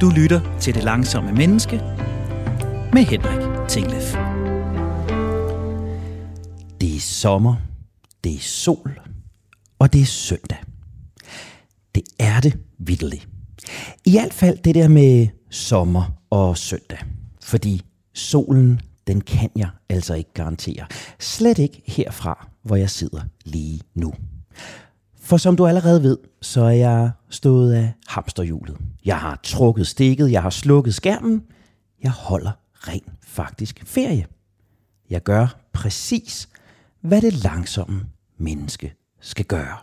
Du lytter til Det Langsomme Menneske med Henrik Tinglef. Det er sommer, det er sol, og det er søndag. Det er det vidderligt. I hvert fald det der med sommer og søndag. Fordi solen, den kan jeg altså ikke garantere. Slet ikke herfra, hvor jeg sidder lige nu. For som du allerede ved, så er jeg stået af hamsterhjulet. Jeg har trukket stikket, jeg har slukket skærmen. Jeg holder rent faktisk ferie. Jeg gør præcis, hvad det langsomme menneske skal gøre.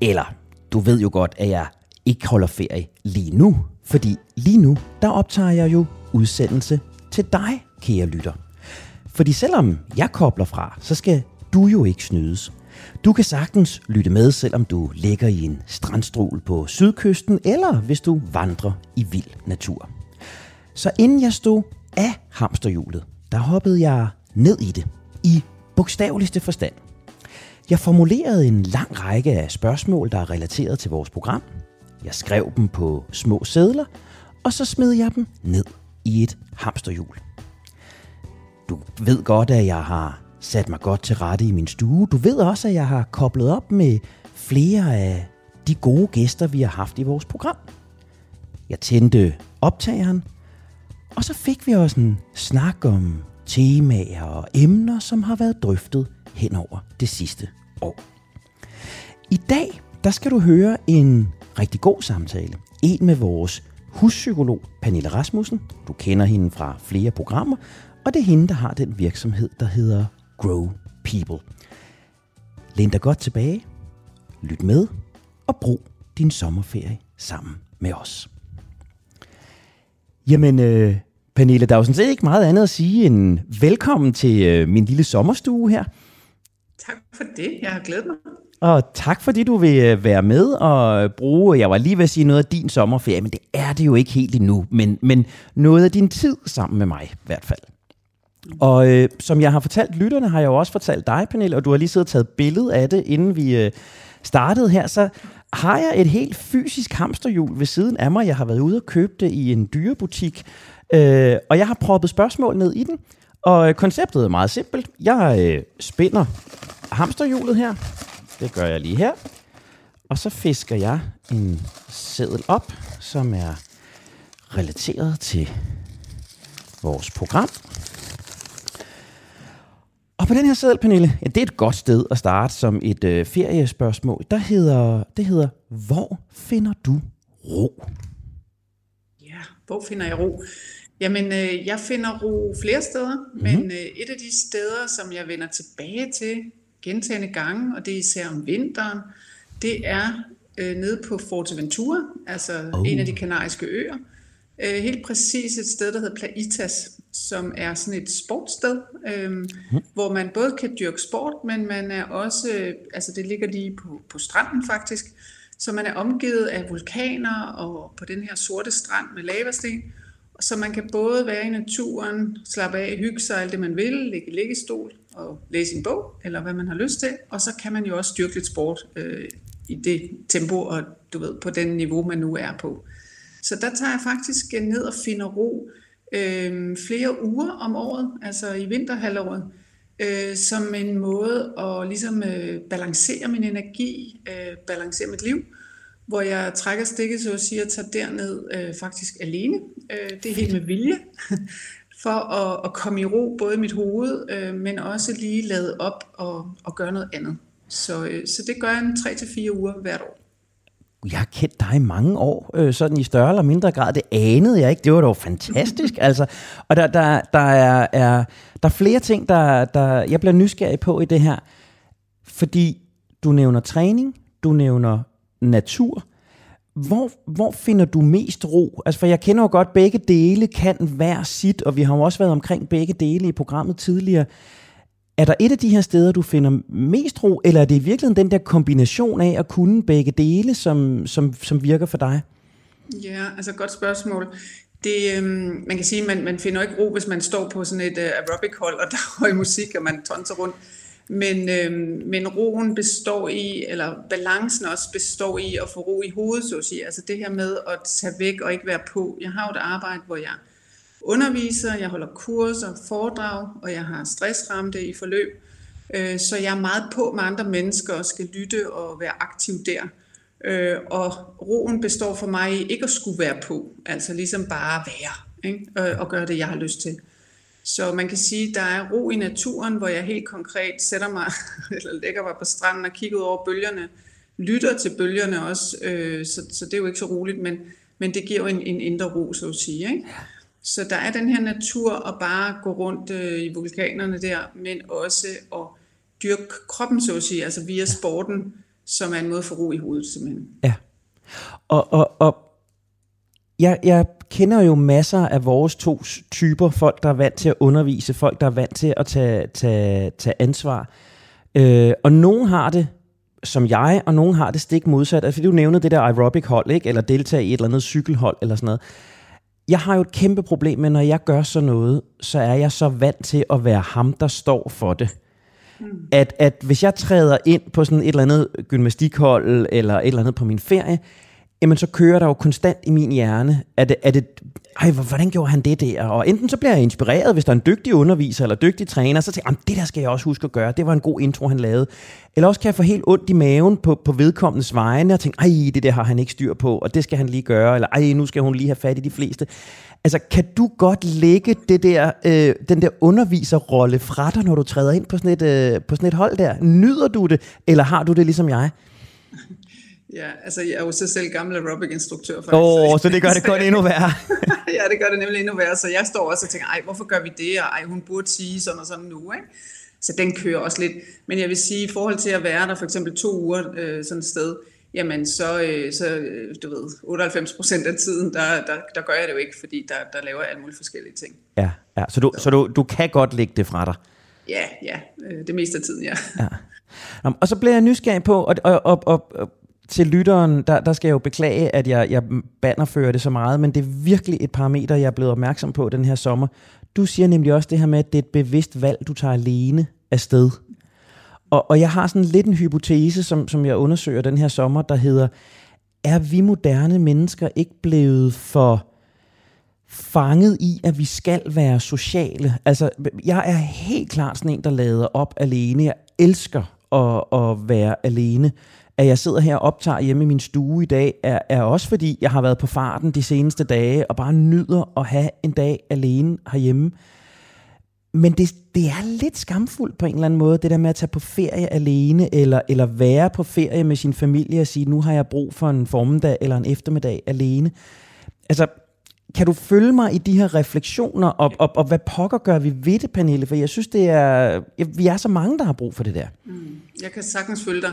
Eller, du ved jo godt, at jeg ikke holder ferie lige nu, fordi lige nu, der optager jeg jo udsendelse til dig, kære lytter. Fordi selvom jeg kobler fra, så skal du jo ikke snydes. Du kan sagtens lytte med, selvom du ligger i en strandstol på sydkysten, eller hvis du vandrer i vild natur. Så inden jeg stod af hamsterhjulet, der hoppede jeg ned i det, i bogstaveligste forstand. Jeg formulerede en lang række af spørgsmål, der er relateret til vores program. Jeg skrev dem på små sædler, og så smed jeg dem ned i et hamsterhjul. Du ved godt, at jeg har sat mig godt til rette i min stue. Du ved også, at jeg har koblet op med flere af de gode gæster, vi har haft i vores program. Jeg tændte optageren, og så fik vi også en snak om temaer og emner, som har været drøftet hen over det sidste år. I dag, der skal du høre en rigtig god samtale. En med vores huspsykolog Pernille Rasmussen. Du kender hende fra flere programmer, og det er hende, der har den virksomhed, der hedder Grow People. Læn dig godt tilbage, lyt med og brug din sommerferie sammen med os. Jamen, øh, Pernille, der er jo sådan set ikke meget andet at sige end velkommen til øh, min lille sommerstue her. Tak for det. Jeg har glædet mig. Og tak fordi du vil øh, være med og bruge, jeg var lige ved at sige noget af din sommerferie, men det er det jo ikke helt endnu, men, men noget af din tid sammen med mig i hvert fald. Og øh, som jeg har fortalt lytterne, har jeg jo også fortalt dig, Pernille, og du har lige siddet og taget billede af det, inden vi øh, startede her, så har jeg et helt fysisk hamsterhjul ved siden af mig. Jeg har været ude og købe det i en dyrebutik, øh, og jeg har proppet spørgsmål ned i den. Og øh, konceptet er meget simpelt. Jeg øh, spænder hamsterhjulet her. Det gør jeg lige her. Og så fisker jeg en seddel op, som er relateret til vores program. Og på den her seddel, Pernille, ja, det er et godt sted at starte som et øh, feriespørgsmål. Der hedder, det hedder, hvor finder du ro? Ja, hvor finder jeg ro? Jamen, øh, jeg finder ro flere steder, mm-hmm. men øh, et af de steder, som jeg vender tilbage til gentagende gange, og det er især om vinteren, det er øh, nede på Forteventura, altså oh. en af de kanariske øer. Øh, helt præcis et sted, der hedder Plaitas, som er sådan et sportssted, øh, mm. hvor man både kan dyrke sport, men man er også, øh, altså det ligger lige på, på stranden faktisk, så man er omgivet af vulkaner og på den her sorte strand med lavasten, så man kan både være i naturen, slappe af, hygge sig alt det man vil, ligge i liggestol og læse en bog, eller hvad man har lyst til, og så kan man jo også styrke lidt sport øh, i det tempo og du ved, på den niveau, man nu er på. Så der tager jeg faktisk ned og finder ro øh, flere uger om året, altså i vinterhalvåret, øh, som en måde at ligesom øh, balancere min energi, øh, balancere mit liv, hvor jeg trækker stikket, så at sige, og tager derned øh, faktisk alene. Øh, det er helt med vilje, for at, at komme i ro, både i mit hoved, øh, men også lige lade op og, og gøre noget andet. Så, øh, så det gør jeg en 3-4 uger hvert år jeg har kendt dig i mange år, øh, sådan i større eller mindre grad. Det anede jeg ikke. Det var dog fantastisk. altså. Og der, der, der, er, er, der er flere ting, der, der jeg bliver nysgerrig på i det her. Fordi du nævner træning, du nævner natur. Hvor, hvor finder du mest ro? Altså, for jeg kender jo godt, at begge dele kan være sit, og vi har jo også været omkring begge dele i programmet tidligere. Er der et af de her steder, du finder mest ro, eller er det i virkeligheden den der kombination af at kunne begge dele, som, som, som virker for dig? Ja, altså godt spørgsmål. Det, øhm, man kan sige, at man, man finder ikke ro, hvis man står på sådan et øh, aerobic hold, og der er høj musik, og man tonser rundt. Men, øhm, men roen består i, eller balancen også består i at få ro i hovedet, så at sige. Altså det her med at tage væk og ikke være på. Jeg har jo et arbejde, hvor jeg underviser, jeg holder kurser, foredrag, og jeg har stressramte i forløb. Øh, så jeg er meget på med andre mennesker og skal lytte og være aktiv der. Øh, og roen består for mig i ikke at skulle være på, altså ligesom bare være ikke? og gøre det, jeg har lyst til. Så man kan sige, at der er ro i naturen, hvor jeg helt konkret sætter mig, eller lægger mig på stranden og kigger ud over bølgerne, lytter til bølgerne også, øh, så, så det er jo ikke så roligt, men, men det giver jo en, en indre ro, så at sige. Ikke? Så der er den her natur at bare gå rundt øh, i vulkanerne der, men også at dyrke kroppen, så at sige, altså via sporten, som er en måde for ro i hovedet, simpelthen. Ja. Og, og, og jeg, jeg kender jo masser af vores to typer, folk der er vant til at undervise, folk der er vant til at tage, tage, tage ansvar. Øh, og nogen har det som jeg, og nogen har det stik modsat. Altså, du nævnede det der aerobic hold, ikke? eller deltage i et eller andet cykelhold, eller sådan noget. Jeg har jo et kæmpe problem med, når jeg gør sådan noget, så er jeg så vant til at være ham, der står for det. Mm. At, at hvis jeg træder ind på sådan et eller andet gymnastikhold, eller et eller andet på min ferie, jamen så kører der jo konstant i min hjerne, at det, at det, ej, hvordan gjorde han det der? Og enten så bliver jeg inspireret, hvis der er en dygtig underviser eller dygtig træner, så tænker jeg, det der skal jeg også huske at gøre, det var en god intro, han lavede. Eller også kan jeg få helt ondt i maven på, på vedkommendes vegne, og tænke, ej, det der har han ikke styr på, og det skal han lige gøre, eller ej, nu skal hun lige have fat i de fleste. Altså, kan du godt lægge det der, øh, den der underviserrolle fra dig, når du træder ind på sådan, et, øh, på sådan et hold der? Nyder du det, eller har du det ligesom jeg? Ja, altså jeg er jo så selv gammel aerobic-instruktør faktisk. Åh, oh, så det gør det kun endnu værre. ja, det gør det nemlig endnu værre, så jeg står også og tænker, ej, hvorfor gør vi det, og ej, hun burde sige sådan og sådan nu, ikke? Så den kører også lidt. Men jeg vil sige, i forhold til at være der for eksempel to uger øh, sådan et sted, jamen så, øh, så øh, du ved, 98 procent af tiden, der, der, der gør jeg det jo ikke, fordi der, der laver jeg alle mulige forskellige ting. Ja, ja. så, du, så. så du, du kan godt lægge det fra dig? Ja, ja, øh, det meste af tiden, ja. ja. Og så bliver jeg nysgerrig på, og, og, og, og til lytteren, der, der skal jeg jo beklage, at jeg, jeg bannerfører det så meget, men det er virkelig et parameter, jeg er blevet opmærksom på den her sommer. Du siger nemlig også det her med, at det er et bevidst valg, du tager alene afsted. Og, og jeg har sådan lidt en hypotese, som, som jeg undersøger den her sommer, der hedder, er vi moderne mennesker ikke blevet for fanget i, at vi skal være sociale? Altså, jeg er helt klart sådan en, der lader op alene. Jeg elsker at, at være alene at jeg sidder her og optager hjemme i min stue i dag, er, er også fordi, jeg har været på farten de seneste dage, og bare nyder at have en dag alene herhjemme. Men det, det er lidt skamfuldt på en eller anden måde, det der med at tage på ferie alene, eller, eller være på ferie med sin familie og sige, nu har jeg brug for en formiddag eller en eftermiddag alene. Altså, kan du følge mig i de her refleksioner, og, og, og hvad pokker gør vi ved det, Pernille? For jeg synes, det er, vi er så mange, der har brug for det der. Mm, jeg kan sagtens følge dig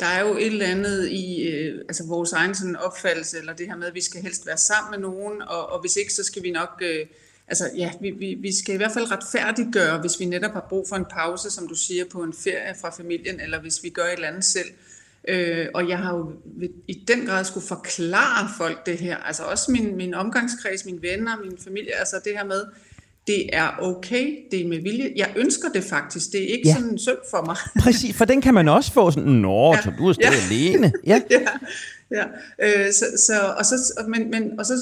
der er jo et eller andet i øh, altså vores egen sådan opfattelse, eller det her med, at vi skal helst være sammen med nogen, og, og hvis ikke, så skal vi nok... Øh, altså ja, vi, vi, vi skal i hvert fald retfærdiggøre, hvis vi netop har brug for en pause, som du siger, på en ferie fra familien, eller hvis vi gør et eller andet selv. Øh, og jeg har jo i den grad skulle forklare folk det her, altså også min, min omgangskreds, mine venner, min familie, altså det her med, det er okay, det er med vilje. Jeg ønsker det faktisk, det er ikke ja. sådan synd for mig. Præcis, for den kan man også få sådan, nå, ja. så du er stadig ja. alene. Ja, ja. ja. Øh, så, så, og så, men, men, og så,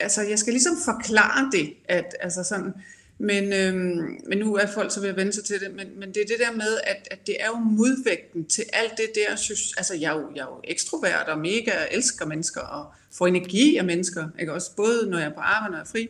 altså, jeg skal ligesom forklare det, at, altså sådan, men, øhm, men nu er folk så ved at vende sig til det, men, men det er det der med, at, at det er jo modvægten til alt det der, synes, altså jeg er, jo, jeg er jo ekstrovert og mega elsker mennesker og får energi af mennesker, ikke? også både når jeg er på arbejde og når jeg er fri,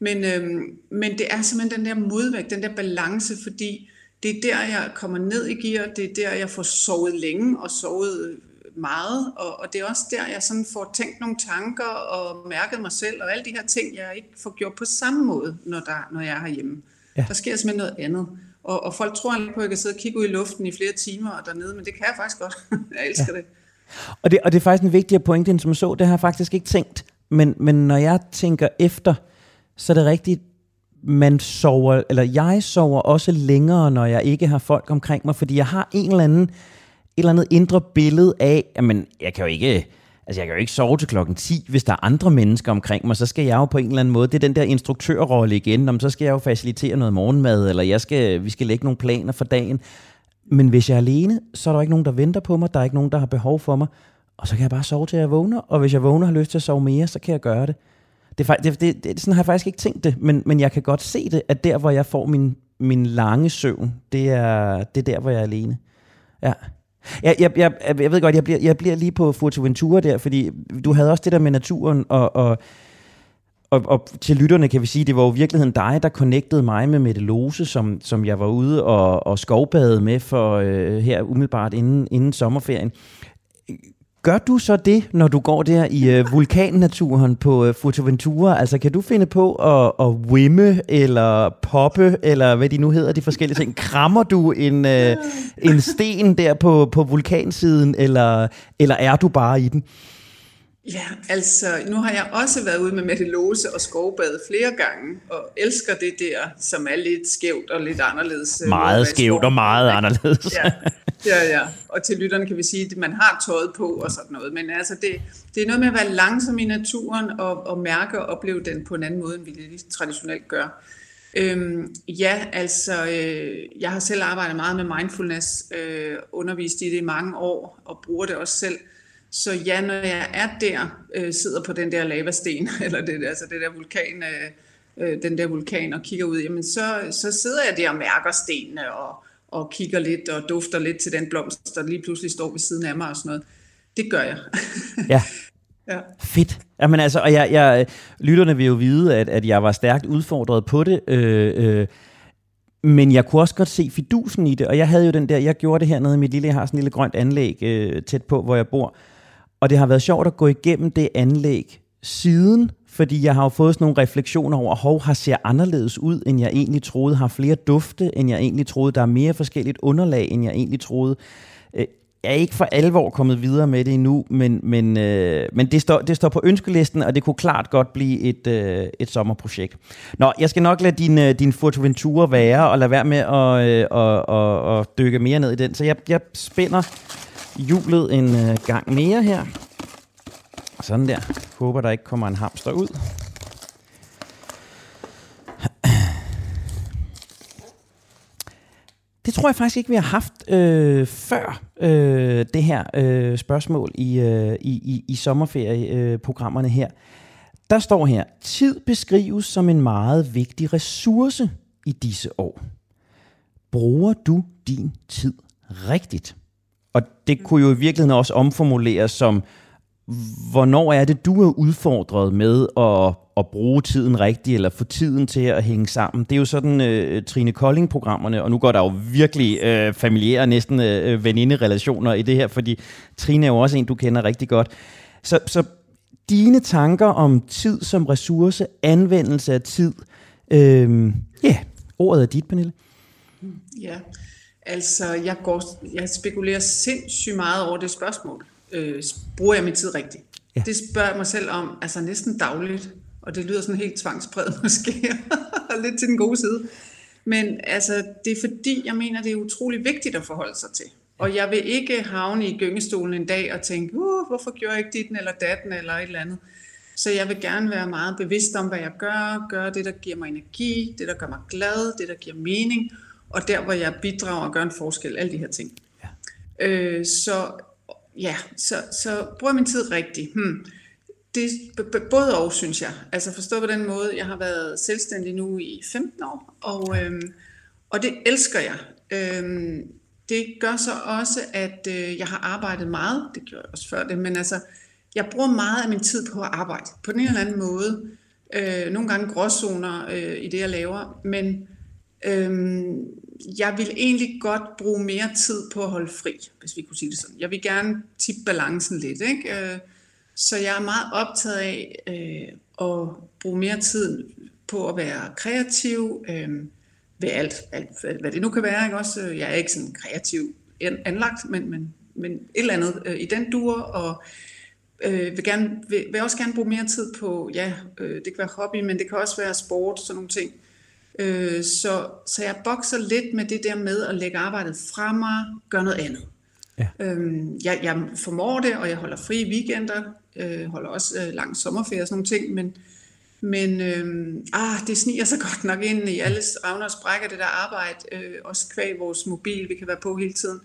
men, øhm, men det er simpelthen den der modvægt, den der balance, fordi det er der, jeg kommer ned i gear, det er der, jeg får sovet længe og sovet meget, og, og det er også der, jeg sådan får tænkt nogle tanker og mærket mig selv, og alle de her ting, jeg ikke får gjort på samme måde, når, der, når jeg er herhjemme. Ja. Der sker simpelthen noget andet. Og, og folk tror på, at jeg kan sidde og kigge ud i luften i flere timer og dernede, men det kan jeg faktisk godt. jeg elsker ja. det. Og det. Og det er faktisk en vigtig pointe, som så, det har jeg faktisk ikke tænkt. Men, men når jeg tænker efter, så er det rigtigt, man sover, eller jeg sover også længere, når jeg ikke har folk omkring mig, fordi jeg har en eller anden, et eller andet indre billede af, jamen, jeg kan jo ikke, altså jeg kan jo ikke sove til klokken 10, hvis der er andre mennesker omkring mig, så skal jeg jo på en eller anden måde, det er den der instruktørrolle igen, om så skal jeg jo facilitere noget morgenmad, eller jeg skal, vi skal lægge nogle planer for dagen. Men hvis jeg er alene, så er der ikke nogen, der venter på mig. Der er ikke nogen, der har behov for mig. Og så kan jeg bare sove til jeg vågner. Og hvis jeg vågner og har lyst til at sove mere, så kan jeg gøre det. Det, er, det, det, det, sådan har jeg faktisk ikke tænkt det, men, men jeg kan godt se det, at der, hvor jeg får min, min lange søvn, det er, det er der, hvor jeg er alene. Ja. Jeg, jeg, jeg, jeg ved godt, jeg bliver, jeg bliver lige på Fuerteventura der, fordi du havde også det der med naturen, og, og, og, og til lytterne kan vi sige, det var jo i virkeligheden dig, der connectede mig med Mette Lose, som, som jeg var ude og, og skovbade med for øh, her umiddelbart inden, inden sommerferien. Gør du så det, når du går der i øh, vulkannaturen på øh, Fuerteventura? Altså, kan du finde på at, at wimme eller poppe, eller hvad de nu hedder, de forskellige ting? Krammer du en, øh, en sten der på, på vulkansiden, eller, eller er du bare i den? Ja, altså nu har jeg også været ude med Mette Lose og skovbade flere gange, og elsker det der, som er lidt skævt og lidt anderledes. Meget skævt og meget anderledes. Ja, Ja, ja. Og til lytterne kan vi sige, at man har tøjet på og sådan noget. Men altså, det, det er noget med at være langsom i naturen og, og mærke og opleve den på en anden måde, end vi lige traditionelt gør. Øhm, ja, altså, øh, jeg har selv arbejdet meget med mindfulness, øh, undervist i det i mange år og bruger det også selv. Så ja, når jeg er der, øh, sidder på den der lavasten, eller det, altså det der vulkan, øh, øh, den der vulkan og kigger ud, jamen så, så sidder jeg der og mærker stenene og, og kigger lidt og dufter lidt til den blomst, der lige pludselig står ved siden af mig og sådan noget. Det gør jeg. ja. ja. Fedt. Jamen altså, og jeg, jeg, lytterne vil jo vide, at, at jeg var stærkt udfordret på det, øh, øh, men jeg kunne også godt se fidusen i det, og jeg havde jo den der, jeg gjorde det hernede i mit lille, jeg har sådan en lille grønt anlæg øh, tæt på, hvor jeg bor, og det har været sjovt at gå igennem det anlæg siden, fordi jeg har jo fået sådan nogle refleksioner over, hov, har ser anderledes ud, end jeg egentlig troede, har flere dufte, end jeg egentlig troede, der er mere forskelligt underlag, end jeg egentlig troede. Øh, jeg er ikke for alvor kommet videre med det endnu, men, men, øh, men det, står, det står på ønskelisten, og det kunne klart godt blive et, øh, et sommerprojekt. Nå, jeg skal nok lade din, øh, din Fuerteventura være, og lade være med at, øh, og, og, og dykke mere ned i den. Så jeg, jeg spænder hjulet en øh, gang mere her. Sådan der. Håber, der ikke kommer en hamster ud. Det tror jeg faktisk ikke, vi har haft øh, før øh, det her øh, spørgsmål i, øh, i, i, i sommerferieprogrammerne øh, her. Der står her, tid beskrives som en meget vigtig ressource i disse år. Bruger du din tid rigtigt? Og det kunne jo i virkeligheden også omformuleres som, hvornår er det, du er udfordret med at, at bruge tiden rigtigt, eller få tiden til at hænge sammen? Det er jo sådan uh, Trine Kolding-programmerne, og nu går der jo virkelig uh, familiære, næsten uh, veninderelationer i det her, fordi Trine er jo også en, du kender rigtig godt. Så, så dine tanker om tid som ressource, anvendelse af tid, ja, uh, yeah, ordet er dit, Pernille. Ja, altså jeg, går, jeg spekulerer sindssygt meget over det spørgsmål øh, bruger jeg min tid rigtigt? Ja. Det spørger jeg mig selv om, altså næsten dagligt, og det lyder sådan helt tvangspræget måske, lidt til den gode side. Men altså, det er fordi, jeg mener, det er utrolig vigtigt at forholde sig til. Og jeg vil ikke havne i gyngestolen en dag og tænke, uh, hvorfor gjorde jeg ikke dit eller datten eller et eller andet. Så jeg vil gerne være meget bevidst om, hvad jeg gør, gøre det, der giver mig energi, det, der gør mig glad, det, der giver mening, og der, hvor jeg bidrager og gør en forskel, alle de her ting. Ja. Øh, så ja, så, så bruger min tid rigtigt. Hmm. Det er både og, synes jeg. Altså forstå på den måde, jeg har været selvstændig nu i 15 år, og, øhm, og det elsker jeg. Øhm, det gør så også, at øh, jeg har arbejdet meget, det gjorde jeg også før det, men altså, jeg bruger meget af min tid på at arbejde, på den eller anden måde. Øh, nogle gange gråzoner øh, i det, jeg laver, men øhm, jeg vil egentlig godt bruge mere tid på at holde fri, hvis vi kunne sige det sådan. Jeg vil gerne tippe balancen lidt. Ikke? Øh, så jeg er meget optaget af øh, at bruge mere tid på at være kreativ øh, ved alt, alt, hvad det nu kan være. Ikke? Også, øh, jeg er ikke sådan kreativ anlagt, men, men, men et eller andet øh, i den dur, og øh, vil, gerne, vil, vil også gerne bruge mere tid på, ja, øh, det kan være hobby, men det kan også være sport, sådan nogle ting. Øh, så, så jeg bokser lidt med det der med at lægge arbejdet fra mig, gøre noget andet. Ja. Øhm, jeg, jeg formår det, og jeg holder fri weekender, øh, holder også øh, lang sommerferie og sådan nogle ting, men, Men øh, ah, det sniger så godt nok ind i alle ravne og sprækker, det der arbejde, øh, også kvæg vores mobil, vi kan være på hele tiden.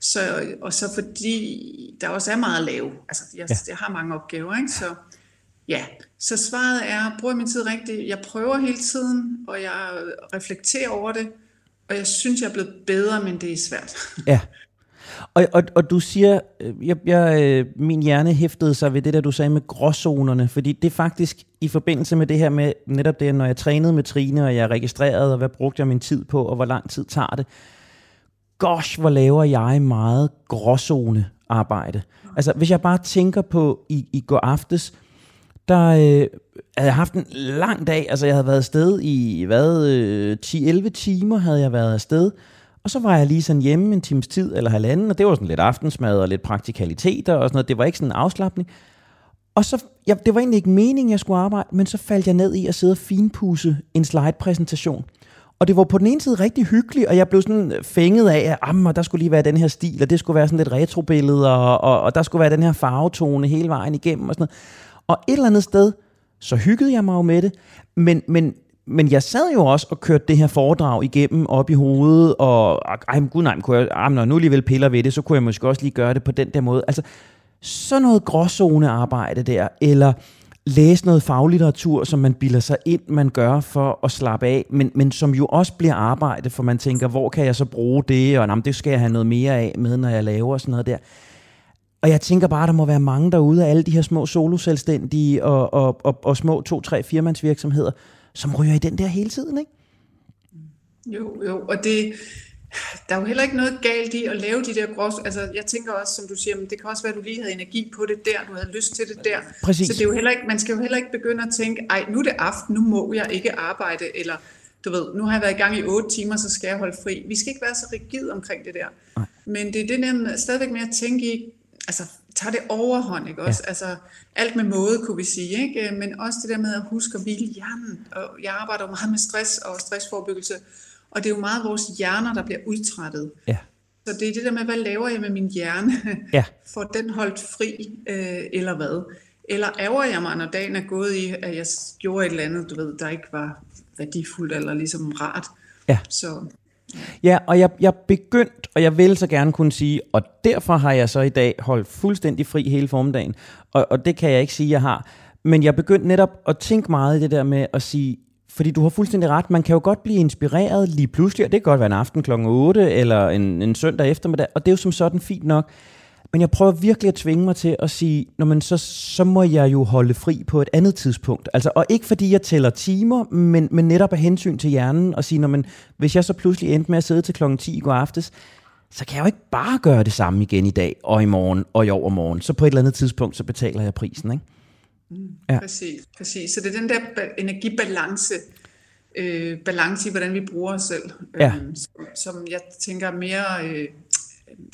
Så, og så fordi der også er meget lav, altså jeg, ja. jeg har mange opgaver, ikke? så ja. Så svaret er, brug min tid rigtigt. Jeg prøver hele tiden, og jeg reflekterer over det, og jeg synes, jeg er blevet bedre, men det er svært. Ja. Og, og, og du siger, øh, jeg, jeg, øh, min hjerne hæftede sig ved det der, du sagde med gråzonerne, fordi det er faktisk i forbindelse med det her med, netop det, når jeg trænede med Trine, og jeg registrerede, og hvad brugte jeg min tid på, og hvor lang tid tager det. Gosh, hvor laver jeg meget gråzone arbejde. Altså, hvis jeg bare tænker på i, i går aftes, der øh, havde jeg haft en lang dag, altså jeg havde været afsted i, hvad, øh, 10-11 timer havde jeg været afsted, og så var jeg lige sådan hjemme en times tid eller halvanden, og det var sådan lidt aftensmad og lidt praktikaliteter og sådan noget. Det var ikke sådan en afslappning. Og så, ja, det var egentlig ikke meningen, jeg skulle arbejde, men så faldt jeg ned i at sidde og finpudse en slide-præsentation. Og det var på den ene side rigtig hyggeligt, og jeg blev sådan fænget af, at ah, der skulle lige være den her stil, og det skulle være sådan lidt retrobillede, og, og, og der skulle være den her farvetone hele vejen igennem og sådan noget. Og et eller andet sted, så hyggede jeg mig jo med det, men, men men jeg sad jo også og kørte det her foredrag igennem op i hovedet, og ej, gud nej, kunne jeg, ej, når nu alligevel piller ved det, så kunne jeg måske også lige gøre det på den der måde. Altså, sådan noget gråzonearbejde der, eller læse noget faglitteratur, som man bilder sig ind, man gør for at slappe af, men, men som jo også bliver arbejde, for man tænker, hvor kan jeg så bruge det, og jamen, det skal jeg have noget mere af med, når jeg laver sådan noget der. Og jeg tænker bare, der må være mange derude af alle de her små soloselvstændige og, og, og, og små to-tre firmandsvirksomheder, som ryger i den der hele tiden, ikke? Jo, jo, og det, der er jo heller ikke noget galt i at lave de der grås... Altså, jeg tænker også, som du siger, men det kan også være, at du lige havde energi på det der, du havde lyst til det der. Præcis. Så det er jo heller ikke, man skal jo heller ikke begynde at tænke, ej, nu er det aften, nu må jeg ikke arbejde, eller du ved, nu har jeg været i gang i otte timer, så skal jeg holde fri. Vi skal ikke være så rigid omkring det der. Nej. Men det er det der stadigvæk med at tænke i, altså tager det overhånd, ikke også? Ja. Altså alt med måde, kunne vi sige, ikke? Men også det der med at huske at hvile hjernen. Og jeg arbejder jo meget med stress og stressforebyggelse, og det er jo meget vores hjerner, der bliver udtrættet. Ja. Så det er det der med, hvad laver jeg med min hjerne? Ja. Får den holdt fri, øh, eller hvad? Eller ærger jeg mig, når dagen er gået i, at jeg gjorde et eller andet, du ved, der ikke var værdifuldt eller ligesom rart. Ja. Så Ja, og jeg, jeg begyndt, og jeg vil så gerne kunne sige, og derfor har jeg så i dag holdt fuldstændig fri hele formiddagen, og, og det kan jeg ikke sige, jeg har, men jeg begyndt netop at tænke meget i det der med at sige, fordi du har fuldstændig ret, man kan jo godt blive inspireret lige pludselig, og det kan godt være en aften kl. 8, eller en, en søndag eftermiddag, og det er jo som sådan fint nok, men jeg prøver virkelig at tvinge mig til at sige, når man så, så må jeg jo holde fri på et andet tidspunkt. Altså, og ikke fordi jeg tæller timer, men, men netop af hensyn til hjernen og sige, når man, hvis jeg så pludselig endte med at sidde til klokken 10 i går aftes, så kan jeg jo ikke bare gøre det samme igen i dag, og i morgen, og i overmorgen. Så på et eller andet tidspunkt, så betaler jeg prisen, ikke? Mm, ja. Præcis, præcis. Så det er den der energibalance, øh, balance i, hvordan vi bruger os selv, øh, ja. som, som jeg tænker mere øh,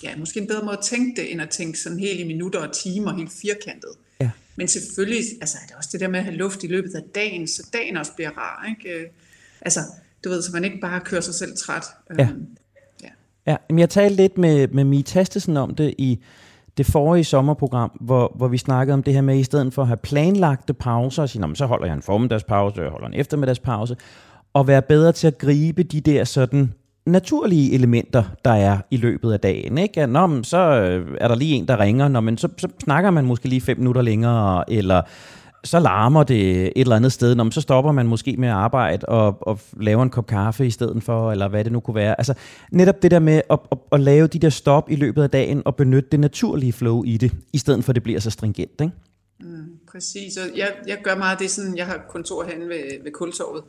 ja, måske en bedre måde at tænke det, end at tænke sådan helt i minutter og timer, helt firkantet. Ja. Men selvfølgelig altså, er det også det der med at have luft i løbet af dagen, så dagen også bliver rar. Ikke? Øh, altså, du ved, så man ikke bare kører sig selv træt. Ja. Øhm, ja. ja. Men jeg talte lidt med, med Mie Tastesen om det i det forrige sommerprogram, hvor, hvor vi snakkede om det her med, at i stedet for at have planlagte pauser, og sige, så holder jeg en formiddagspause, jeg holder en eftermiddagspause, og være bedre til at gribe de der sådan naturlige elementer, der er i løbet af dagen. Ikke? Nå, men så øh, er der lige en, der ringer, Nå, men så, så snakker man måske lige fem minutter længere, eller så larmer det et eller andet sted, Nå, men så stopper man måske med at arbejde og, og laver en kop kaffe i stedet for, eller hvad det nu kunne være. Altså netop det der med at, at, at lave de der stop i løbet af dagen og benytte det naturlige flow i det, i stedet for at det bliver så stringent. Ikke? Mm, præcis, og jeg, jeg gør meget det sådan, jeg har kontor hen ved, ved Kultorvet,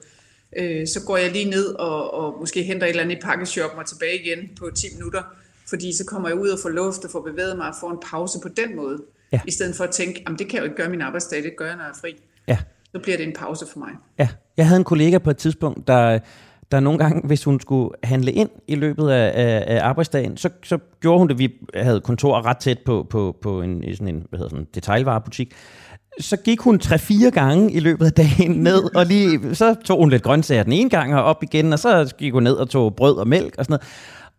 øh, så går jeg lige ned og, og måske henter et eller andet i pakkeshop og tilbage igen på 10 minutter, fordi så kommer jeg ud og får luft og får bevæget mig og får en pause på den måde, ja. i stedet for at tænke, jamen det kan jeg jo ikke gøre min arbejdsdag, det gør jeg, når jeg er fri. Ja. Så bliver det en pause for mig. Ja, jeg havde en kollega på et tidspunkt, der, der nogle gange, hvis hun skulle handle ind i løbet af, af, af arbejdsdagen, så, så gjorde hun det, vi havde kontor ret tæt på, på, på en, sådan en hvad hedder sådan, en detailvarebutik, så gik hun tre-fire gange i løbet af dagen ned, og lige, så tog hun lidt grøntsager den ene gang og op igen, og så gik hun ned og tog brød og mælk og sådan noget.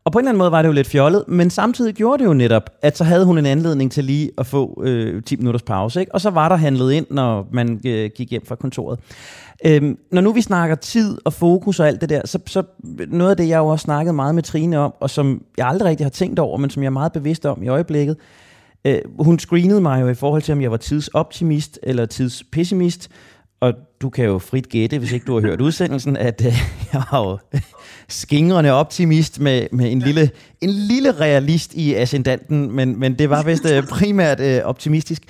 Og på en eller anden måde var det jo lidt fjollet, men samtidig gjorde det jo netop, at så havde hun en anledning til lige at få øh, 10 minutters pause, ikke? og så var der handlet ind, når man øh, gik hjem fra kontoret. Øhm, når nu vi snakker tid og fokus og alt det der, så, så noget af det, jeg jo har snakket meget med Trine om, og som jeg aldrig rigtig har tænkt over, men som jeg er meget bevidst om i øjeblikket, øh, hun screenede mig jo i forhold til, om jeg var tidsoptimist eller tidspessimist, og du kan jo frit gætte, hvis ikke du har hørt udsendelsen, at øh, jeg har jo skingrende optimist med, med en, lille, en lille realist i ascendanten, men, men det var vist øh, primært øh, optimistisk.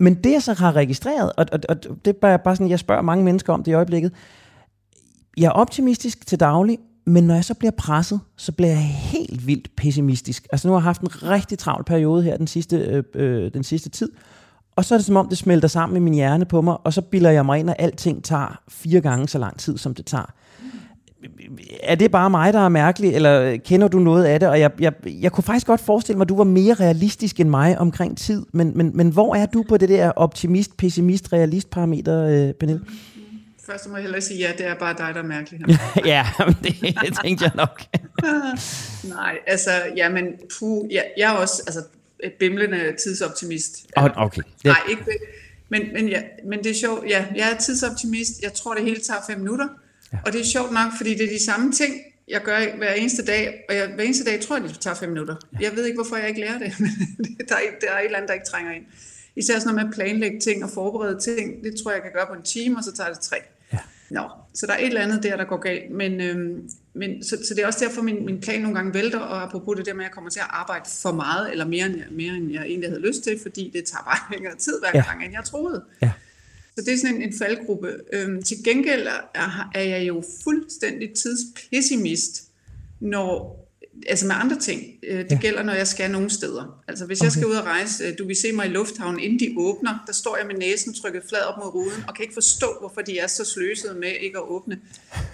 Men det jeg så har registreret, og, og, og det er bare, bare sådan, jeg spørger mange mennesker om det i øjeblikket, jeg er optimistisk til daglig, men når jeg så bliver presset, så bliver jeg helt vildt pessimistisk. Altså nu har jeg haft en rigtig travl periode her den sidste, øh, øh, den sidste tid, og så er det som om, det smelter sammen i min hjerne på mig, og så bilder jeg mig ind, at alting tager fire gange så lang tid, som det tager. Er det bare mig, der er mærkelig, eller kender du noget af det? Og jeg, jeg, jeg kunne faktisk godt forestille mig, at du var mere realistisk end mig omkring tid, men, men, men hvor er du på det der optimist, pessimist, realist parameter, øh, Pernille? Først må jeg hellere sige, ja, det er bare dig, der er mærkelig. ja, det, det tænkte jeg nok. Nej, altså, jamen, puh, jeg, jeg er også, altså, bimlende tidsoptimist. Oh, okay. Ja. Nej, ikke men, men, ja, men det er sjovt. Ja, jeg er tidsoptimist. Jeg tror, det hele tager fem minutter. Ja. Og det er sjovt nok, fordi det er de samme ting, jeg gør hver eneste dag. Og jeg, hver eneste dag tror jeg, det tager fem minutter. Ja. Jeg ved ikke, hvorfor jeg ikke lærer det, men der er, der er et eller andet, der ikke trænger ind. Især sådan noget med at planlægge ting og forberede ting. Det tror jeg, jeg kan gøre på en time, og så tager det tre. Nå, så der er et eller andet der, der går galt. Men, øhm, men, så, så det er også derfor, min, min plan nogle gange vælter, og apropos det der med, at jeg kommer til at arbejde for meget, eller mere, mere end jeg egentlig havde lyst til, fordi det tager bare længere tid hver ja. gang, end jeg troede. Ja. Så det er sådan en, en faldgruppe. Øhm, til gengæld er, er jeg jo fuldstændig tidspessimist, når altså med andre ting. Øh, det ja. gælder, når jeg skal nogle steder. Altså hvis okay. jeg skal ud og rejse, øh, du vil se mig i lufthavnen, inden de åbner, der står jeg med næsen trykket flad op mod ruden, og kan ikke forstå, hvorfor de er så sløsede med ikke at åbne,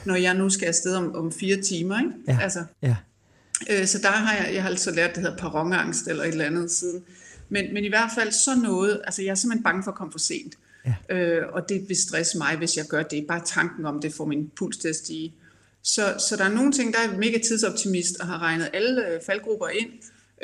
når jeg nu skal afsted om, om fire timer. Ikke? Ja. Altså, ja. Øh, så der har jeg, jeg har altså lært, det hedder perronangst eller et eller andet siden. Men, men i hvert fald så noget, altså jeg er simpelthen bange for at komme for sent. Ja. Øh, og det vil stresse mig, hvis jeg gør det. Bare tanken om det får min puls til at stige. Så, så der er nogle ting, der er mega tidsoptimist og har regnet alle øh, faldgrupper ind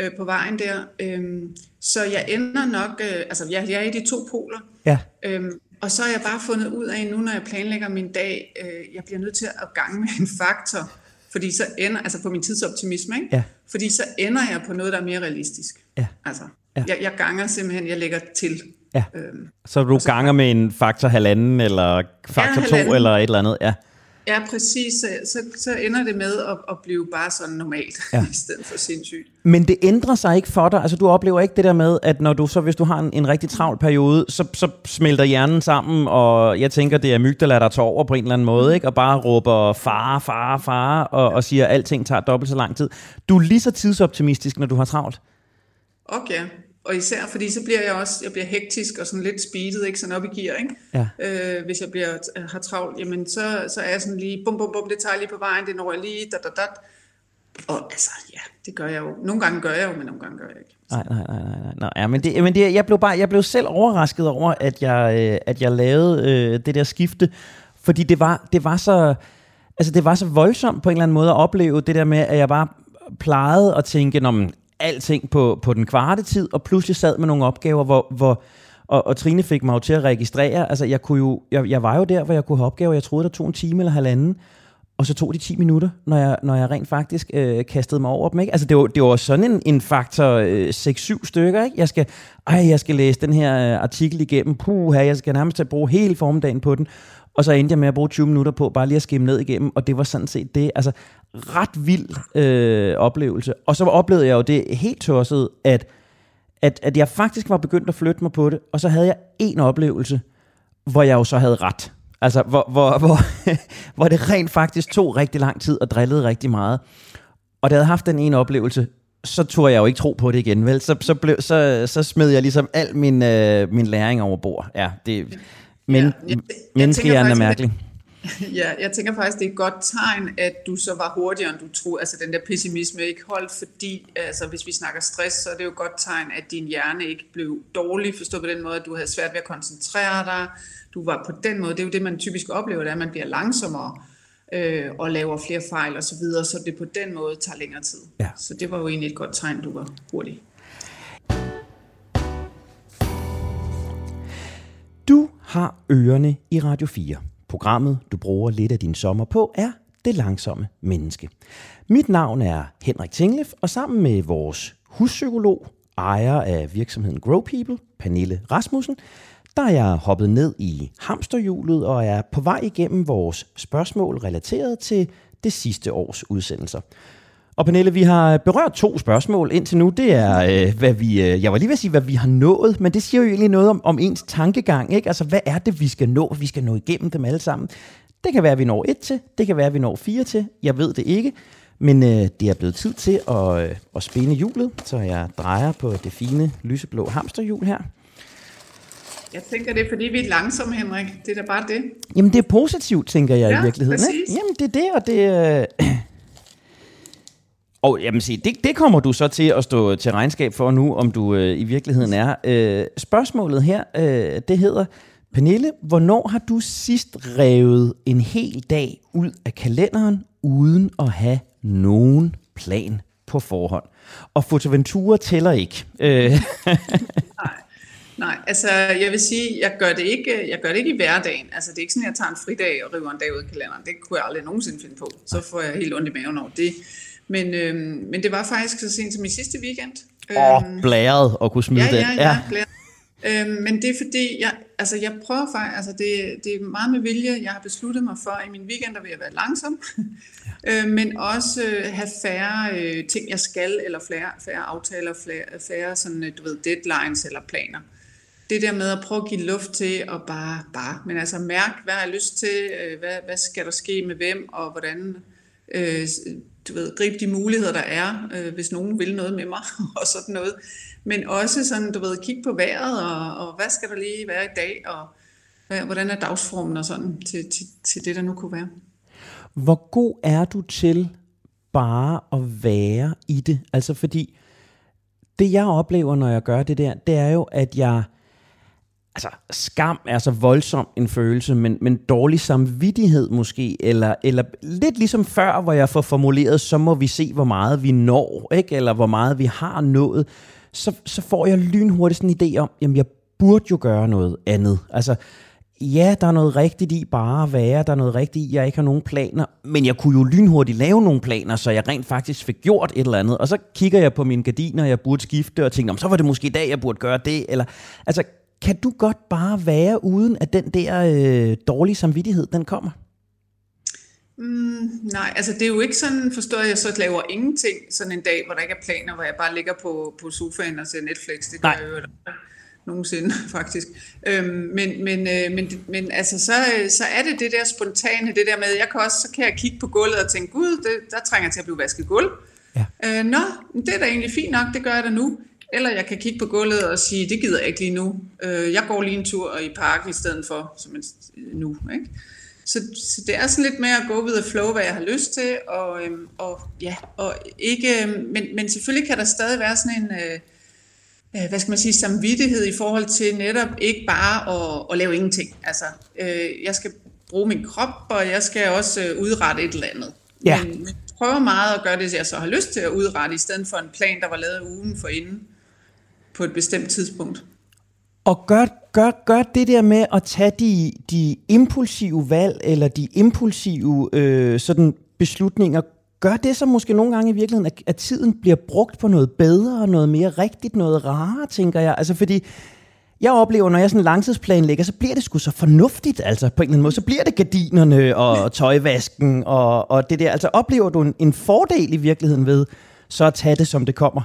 øh, på vejen der. Øhm, så jeg ender nok, øh, altså jeg, jeg er i de to poler. Ja. Øhm, og så har jeg bare fundet ud af nu, når jeg planlægger min dag, øh, jeg bliver nødt til at gange med en faktor. Fordi så ender, altså på min tidsoptimisme, ikke? Ja. Fordi så ender jeg på noget, der er mere realistisk. Ja. Altså, ja. Jeg, jeg ganger simpelthen, jeg lægger til. Ja. Øhm, så du ganger med en faktor halvanden, eller faktor ja, to, eller et eller andet, ja. Ja, præcis. Så, så ender det med at, at blive bare sådan normalt, ja. i stedet for sindssygt. Men det ændrer sig ikke for dig? Altså du oplever ikke det der med, at når du så, hvis du har en, en rigtig travl periode, så, så smelter hjernen sammen, og jeg tænker, det er mygdala, der tager over på en eller anden måde, ikke? og bare råber far, far, far, og, og siger, at alting tager dobbelt så lang tid. Du er lige så tidsoptimistisk, når du har travlt? Okay, og især fordi så bliver jeg også, jeg bliver hektisk og sådan lidt speedet, ikke? sådan op i gear, ikke? Ja. Øh, hvis jeg bliver, har travlt, jamen så, så er jeg sådan lige, bum, bum, bum, det tager jeg lige på vejen, det når jeg lige, da, da, da. Og altså, ja, det gør jeg jo. Nogle gange gør jeg jo, men nogle gange gør jeg ikke. Nej, nej, nej, nej, nej. nej. Ja, men det, men det, jeg, blev bare, jeg blev selv overrasket over, at jeg, øh, at jeg lavede øh, det der skifte, fordi det var, det var så, altså det var så voldsomt på en eller anden måde at opleve det der med, at jeg bare plejede at tænke, man, alting på, på den kvarte tid, og pludselig sad med nogle opgaver, hvor, hvor og, og Trine fik mig jo til at registrere, altså jeg, kunne jo, jeg, jeg var jo der, hvor jeg kunne have opgaver, jeg troede, der tog en time eller halvanden, og så tog de 10 minutter, når jeg, når jeg rent faktisk øh, kastede mig over dem. Ikke? Altså det var, det var sådan en, en faktor øh, 6-7 stykker. Ikke? Jeg, skal, ej, jeg skal læse den her øh, artikel igennem. Puh, jeg skal nærmest bruge hele formiddagen på den. Og så endte jeg med at bruge 20 minutter på bare lige at skimme ned igennem, og det var sådan set det. Altså, ret vild øh, oplevelse. Og så oplevede jeg jo det helt tosset, at, at, at jeg faktisk var begyndt at flytte mig på det, og så havde jeg en oplevelse, hvor jeg jo så havde ret. Altså, hvor, hvor, hvor, hvor det rent faktisk tog rigtig lang tid og drillede rigtig meget. Og da jeg havde haft den ene oplevelse, så turde jeg jo ikke tro på det igen, vel? Så, så, blev, så, så smed jeg ligesom al min, øh, min læring over bord. Ja, det, men, ja, jeg, menneskehjernen er mærkelig. Ja, jeg tænker faktisk, det er et godt tegn, at du så var hurtigere, end du troede. Altså den der pessimisme ikke holdt, fordi altså, hvis vi snakker stress, så er det jo et godt tegn, at din hjerne ikke blev dårlig, forstået på den måde, at du havde svært ved at koncentrere dig. Du var på den måde, det er jo det, man typisk oplever, det er, at man bliver langsommere. øh, og laver flere fejl osv., så, videre, så det på den måde tager længere tid. Ja. Så det var jo egentlig et godt tegn, du var hurtig. Du har ørerne i Radio 4. Programmet, du bruger lidt af din sommer på, er Det Langsomme Menneske. Mit navn er Henrik Tinglef, og sammen med vores huspsykolog, ejer af virksomheden Grow People, Pernille Rasmussen, der er jeg hoppet ned i hamsterhjulet og er på vej igennem vores spørgsmål relateret til det sidste års udsendelser. Og Pernille, vi har berørt to spørgsmål indtil nu. Det er, øh, hvad vi, øh, jeg var lige ved at sige, hvad vi har nået, men det siger jo egentlig noget om, om ens tankegang. Ikke? Altså, hvad er det, vi skal nå? Vi skal nå igennem dem alle sammen. Det kan være, at vi når et til. Det kan være, at vi når fire til. Jeg ved det ikke. Men øh, det er blevet tid til at, øh, at spænde hjulet, så jeg drejer på det fine lyseblå hamsterhjul her. Jeg tænker, det er fordi, vi er langsomme, Henrik. Det er da bare det. Jamen, det er positivt, tænker jeg ja, i virkeligheden. Ikke? Jamen, det er det, og det... Øh... Og jamen, se, det, det kommer du så til at stå til regnskab for nu, om du øh, i virkeligheden er. Øh, spørgsmålet her, øh, det hedder, Pernille, hvornår har du sidst revet en hel dag ud af kalenderen, uden at have nogen plan på forhånd? Og Fotoventura tæller ikke. Øh. Nej. Nej, altså jeg vil sige, jeg gør det ikke, jeg gør det ikke i hverdagen. Altså det er ikke sådan, at jeg tager en fridag og river en dag ud af kalenderen. Det kunne jeg aldrig nogensinde finde på. Så får jeg helt ondt i maven over det. Men, øhm, men det var faktisk så sent som i sidste weekend. Åh, oh, øhm, blæret og kunne smide ja, den. Ja, ja, ja. Øhm, men det er fordi, jeg, altså jeg prøver faktisk, altså det, det er meget med vilje, jeg har besluttet mig for, at i min weekend der vil jeg være langsom, ja. øh, men også øh, have færre øh, ting, jeg skal, eller færre, færre aftaler, færre, færre sådan, øh, du ved, deadlines eller planer. Det der med at prøve at give luft til at bare, bare, men altså mærke, hvad har jeg lyst til, øh, hvad, hvad skal der ske med hvem, og hvordan, øh, du ved, gribe de muligheder, der er, øh, hvis nogen vil noget med mig, og sådan noget men også sådan, du ved, kigge på vejret, og, og hvad skal der lige være i dag, og hvad, hvordan er dagsformen og sådan, til, til, til det, der nu kunne være. Hvor god er du til bare at være i det? Altså fordi, det jeg oplever, når jeg gør det der, det er jo, at jeg, altså skam er så voldsom en følelse, men, men dårlig samvittighed måske, eller, eller lidt ligesom før, hvor jeg får formuleret, så må vi se, hvor meget vi når, ikke? eller hvor meget vi har nået så, så får jeg lynhurtigt sådan en idé om, jamen jeg burde jo gøre noget andet. Altså, ja, der er noget rigtigt i bare at være, der er noget rigtigt i, at jeg ikke har nogen planer, men jeg kunne jo lynhurtigt lave nogle planer, så jeg rent faktisk fik gjort et eller andet. Og så kigger jeg på mine gardiner, jeg burde skifte, og tænker, så var det måske i dag, jeg burde gøre det. Eller, altså, kan du godt bare være uden, at den der øh, dårlige samvittighed, den kommer? Mm, nej, altså det er jo ikke sådan, forstår jeg, så laver ingenting sådan en dag, hvor der ikke er planer, hvor jeg bare ligger på, på sofaen og ser Netflix. Det gør nej. jeg jo nogensinde, faktisk. Øhm, men, men, øh, men, men altså, så, så er det det der spontane, det der med, jeg kan også, så kan jeg kigge på gulvet og tænke, gud, det, der trænger til at blive vasket gulv. Ja. Øh, nå, det er da egentlig fint nok, det gør jeg da nu. Eller jeg kan kigge på gulvet og sige, det gider jeg ikke lige nu. Øh, jeg går lige en tur i parken i stedet for, som nu. Ikke? Så, så det er sådan lidt mere at gå videre flow, hvad jeg har lyst til, og, øhm, og ja, og ikke, øhm, men, men selvfølgelig kan der stadig være sådan en, øh, øh, hvad skal man sige, samvittighed i forhold til netop ikke bare at, at lave ingenting. Altså, øh, jeg skal bruge min krop, og jeg skal også øh, udrette et eller andet. Ja. Men, men prøver meget at gøre det, jeg så har lyst til at udrette, i stedet for en plan, der var lavet ugen for inden på et bestemt tidspunkt. Og gør, gør, gør det der med at tage de, de impulsive valg, eller de impulsive øh, sådan beslutninger, gør det så måske nogle gange i virkeligheden, at, at tiden bliver brugt på noget bedre, noget mere rigtigt, noget rarere, tænker jeg. Altså fordi, jeg oplever, når jeg sådan langtidsplanlægger, så bliver det sgu så fornuftigt, altså på en eller anden måde. Så bliver det gardinerne og tøjvasken og, og det der. Altså oplever du en, en fordel i virkeligheden ved så at tage det, som det kommer?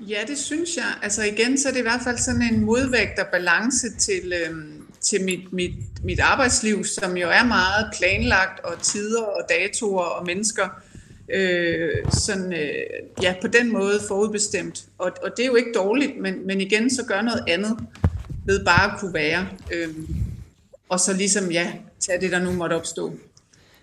Ja, det synes jeg. Altså igen, så er det i hvert fald sådan en modvægt og balance til, øhm, til mit, mit, mit arbejdsliv, som jo er meget planlagt, og tider og datoer og mennesker, øh, sådan, øh, ja, på den måde forudbestemt. Og, og det er jo ikke dårligt, men, men igen, så gør noget andet ved bare at kunne være. Øh, og så ligesom, ja, tage det, der nu måtte opstå.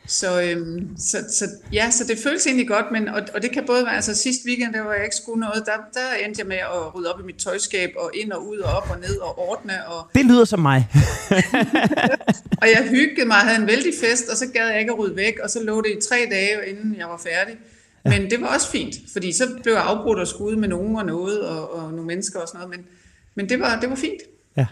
Så, øhm, så, så, ja, så det føles egentlig godt, men, og, og det kan både være, altså sidste weekend, der var jeg ikke skulle noget, der, der endte jeg med at rydde op i mit tøjskab, og ind og ud og op og ned og ordne. Og, Det lyder som mig. og jeg hyggede mig, havde en vældig fest, og så gad jeg ikke at rydde væk, og så lå det i tre dage, inden jeg var færdig. Men det var også fint, fordi så blev jeg afbrudt og skudt med nogen og noget, og, og nogle mennesker og sådan noget, men, men det, var, det var fint. Ja.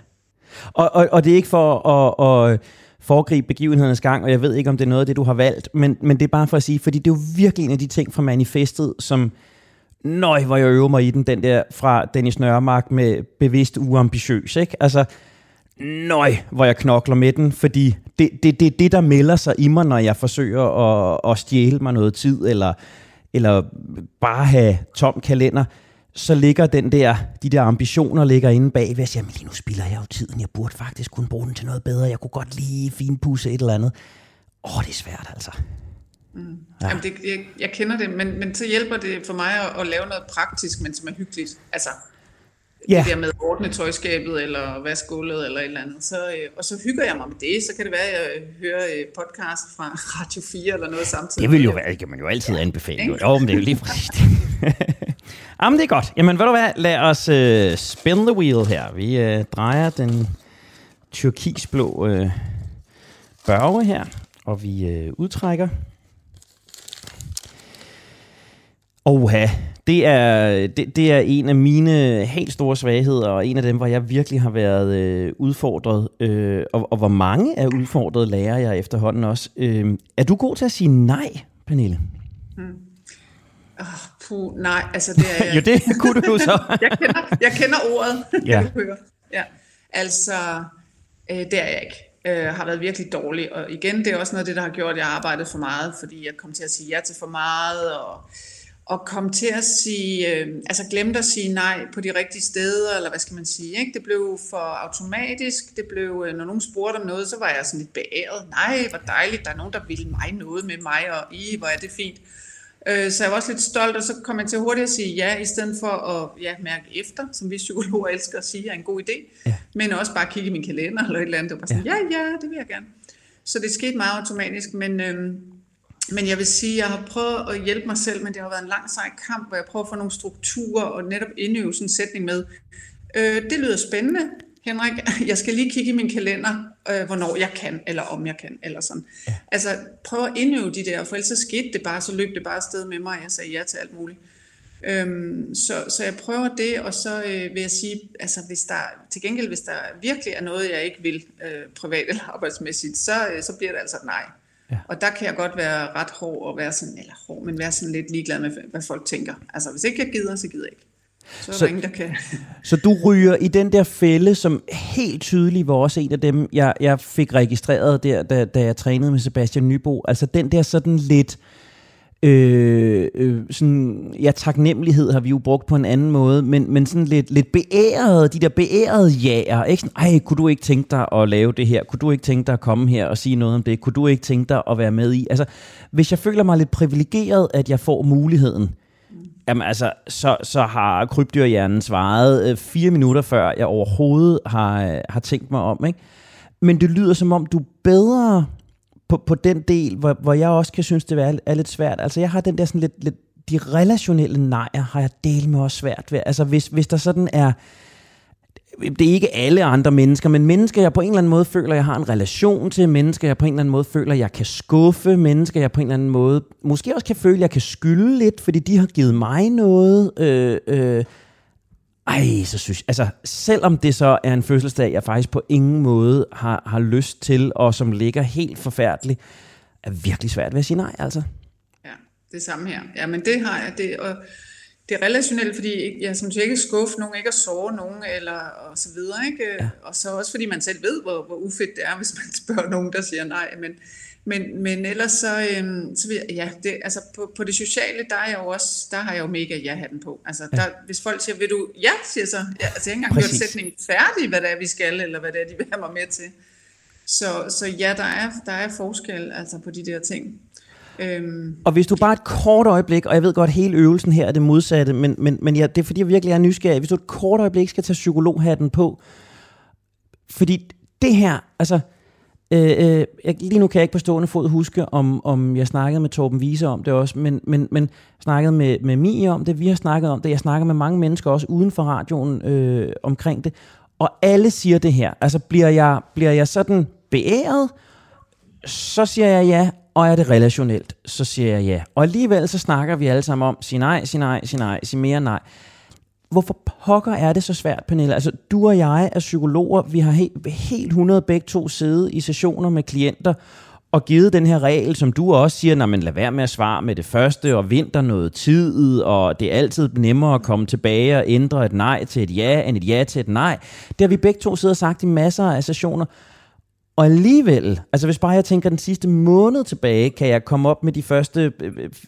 Og, og, og det er ikke for at, at foregribe begivenhedernes gang, og jeg ved ikke, om det er noget af det, du har valgt, men, men det er bare for at sige, fordi det er jo virkelig en af de ting fra manifestet, som, nøj, hvor jeg øver mig i den, den der fra Dennis Nørmark med bevidst uambitiøs, ikke? Altså, nøj, hvor jeg knokler med den, fordi det er det, det, det, der melder sig i mig, når jeg forsøger at, at stjæle mig noget tid, eller, eller bare have tom kalender, så ligger den der, de der ambitioner ligger inde bag, jeg siger, men lige nu spiller jeg jo tiden, jeg burde faktisk kunne bruge den til noget bedre, jeg kunne godt lige finpudse et eller andet. Åh, oh, det er svært altså. Mm. Ja. Jamen det, jeg, jeg kender det, men, men så hjælper det for mig at, at lave noget praktisk, men som er hyggeligt. Altså, ja. det der med at ordne tøjskabet, eller vaskegulvet, eller et eller andet. Så, øh, og så hygger jeg mig med det. Så kan det være, at jeg hører øh, podcast fra Radio 4 eller noget samtidig. Det vil jo være, det kan man jo altid ja. anbefale. Jo men det er jo lige præcis det. Jamen, det er godt. Jamen, ved du hvad? Lad os øh, spin the wheel her. Vi øh, drejer den turkisblå øh, børge her, og vi øh, udtrækker. Oha, det er, det, det er en af mine helt store svagheder, og en af dem, hvor jeg virkelig har været øh, udfordret. Øh, og, og hvor mange er udfordret, lærer jeg efterhånden også. Øh, er du god til at sige nej, Pernille? Mm. Oh, puh, nej, altså det er... jo, det kunne du så. jeg, kender, jeg kender ordet, ja. kan du høre. Ja. Altså, øh, det er jeg ikke. Øh, har været virkelig dårlig. Og igen, det er også noget af det, der har gjort, at jeg har arbejdet for meget, fordi jeg kom til at sige ja til for meget, og og komme til at sige, øh, altså glemte at sige nej på de rigtige steder, eller hvad skal man sige, ikke? Det blev for automatisk, det blev, øh, når nogen spurgte om noget, så var jeg sådan lidt beæret. Nej, hvor dejligt, der er nogen, der vil mig noget med mig, og i, hvor er det fint. Øh, så jeg var også lidt stolt, og så kom jeg til hurtigt at sige ja, i stedet for at ja, mærke efter, som vi psykologer elsker at sige, er en god idé. Ja. Men også bare kigge i min kalender eller et eller andet. Det var bare sådan, ja. ja, ja, det vil jeg gerne. Så det skete meget automatisk, men... Øh, men jeg vil sige, at jeg har prøvet at hjælpe mig selv, men det har været en lang sej kamp, hvor jeg prøver at få nogle strukturer og netop indøve sådan en sætning med. Øh, det lyder spændende, Henrik. Jeg skal lige kigge i min kalender, øh, hvornår jeg kan, eller om jeg kan, eller sådan. Ja. Altså, prøv at indøve de der, for ellers så skete det bare, så løb det bare afsted med mig, og jeg sagde ja til alt muligt. Øhm, så, så jeg prøver det, og så øh, vil jeg sige, altså hvis der, til gengæld, hvis der virkelig er noget, jeg ikke vil, øh, privat eller arbejdsmæssigt, så, øh, så bliver det altså nej. Ja. Og der kan jeg godt være ret hård og være sådan, eller hård, men være sådan lidt ligeglad med, hvad folk tænker. Altså, hvis ikke jeg gider, så gider jeg ikke. Så er så, der ingen, der kan. så du ryger i den der fælde, som helt tydeligt var også en af dem, jeg, jeg fik registreret der, da, da jeg trænede med Sebastian Nybo. Altså den der sådan lidt... Øh, øh, sådan, ja, taknemmelighed har vi jo brugt på en anden måde, men, men sådan lidt, lidt beæret, de der beærede jager, ikke? Sådan, Ej, kunne du ikke tænke dig at lave det her? Kunne du ikke tænke dig at komme her og sige noget om det? Kunne du ikke tænke dig at være med i? Altså, hvis jeg føler mig lidt privilegeret, at jeg får muligheden, Jamen altså, så, så har krybdyrhjernen svaret øh, fire minutter før jeg overhovedet har, øh, har tænkt mig om. Ikke? Men det lyder som om, du bedre på, på den del, hvor, hvor jeg også kan synes, det er, er lidt svært. Altså jeg har den der sådan lidt, lidt de relationelle nejer har jeg delt med også svært ved. Altså hvis, hvis der sådan er, det er ikke alle andre mennesker, men mennesker, jeg på en eller anden måde føler, jeg har en relation til, mennesker, jeg på en eller anden måde føler, jeg kan skuffe, mennesker, jeg på en eller anden måde måske også kan føle, jeg kan skylde lidt, fordi de har givet mig noget. Øh, øh, ej, så synes jeg, altså selvom det så er en fødselsdag, jeg faktisk på ingen måde har, har lyst til, og som ligger helt forfærdeligt, er virkelig svært ved at sige nej, altså. Ja, det samme her. Ja, men det har jeg, det, og det relationelt, fordi jeg som ikke skuffe nogen, ikke at såre nogen, eller og så videre, ikke? Ja. Og så også fordi man selv ved, hvor, hvor ufedt det er, hvis man spørger nogen, der siger nej, men men, men ellers så, øhm, så vil ja, det, altså på, på det sociale, der, er jeg jo også, der har jeg jo mega ja-hatten på. Altså, der, ja. hvis folk siger, vil du, ja, siger så, ja, altså jeg har ikke engang gjort sætningen færdig, hvad det er, vi skal, eller hvad det er, de vil have mig med til. Så, så ja, der er, der er forskel altså på de der ting. Øhm, og hvis du bare et kort øjeblik, og jeg ved godt, hele øvelsen her er det modsatte, men, men, men ja, det er fordi, jeg virkelig er nysgerrig. Hvis du et kort øjeblik skal tage psykologhatten på, fordi det her, altså, Øh, øh, jeg, lige nu kan jeg ikke på stående fod huske, om, om jeg snakkede med Torben Wiese om det også, men, men, men snakkede med, med Mie om det, vi har snakket om det, jeg snakker med mange mennesker også uden for radioen øh, omkring det, og alle siger det her. Altså bliver jeg, bliver jeg sådan beæret, så siger jeg ja, og er det relationelt, så siger jeg ja. Og alligevel så snakker vi alle sammen om, sig nej, sig nej, sig nej, sig mere nej. Hvorfor pokker er det så svært, Pernille? Altså, du og jeg er psykologer. Vi har helt, helt 100 begge to siddet i sessioner med klienter og givet den her regel, som du også siger, når man lader være med at svare med det første, og vinter noget tid, og det er altid nemmere at komme tilbage og ændre et nej til et ja, end et ja til et nej. Det har vi begge to siddet og sagt i masser af sessioner. Og alligevel, altså hvis bare jeg tænker den sidste måned tilbage, kan jeg komme op med de første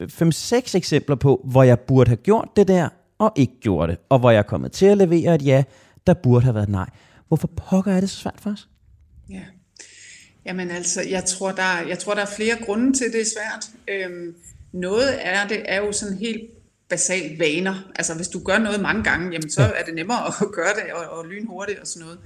5-6 eksempler på, hvor jeg burde have gjort det der, og ikke gjorde det. Og hvor jeg er kommet til at levere et ja, der burde have været et nej. Hvorfor pokker er det så svært for os? Ja. Jamen altså, jeg tror, der, jeg tror, der er flere grunde til, at det er svært. Øhm, noget af det er jo sådan helt basalt vaner. Altså hvis du gør noget mange gange, jamen, så er det nemmere at gøre det og, og lynhurtigt og sådan noget.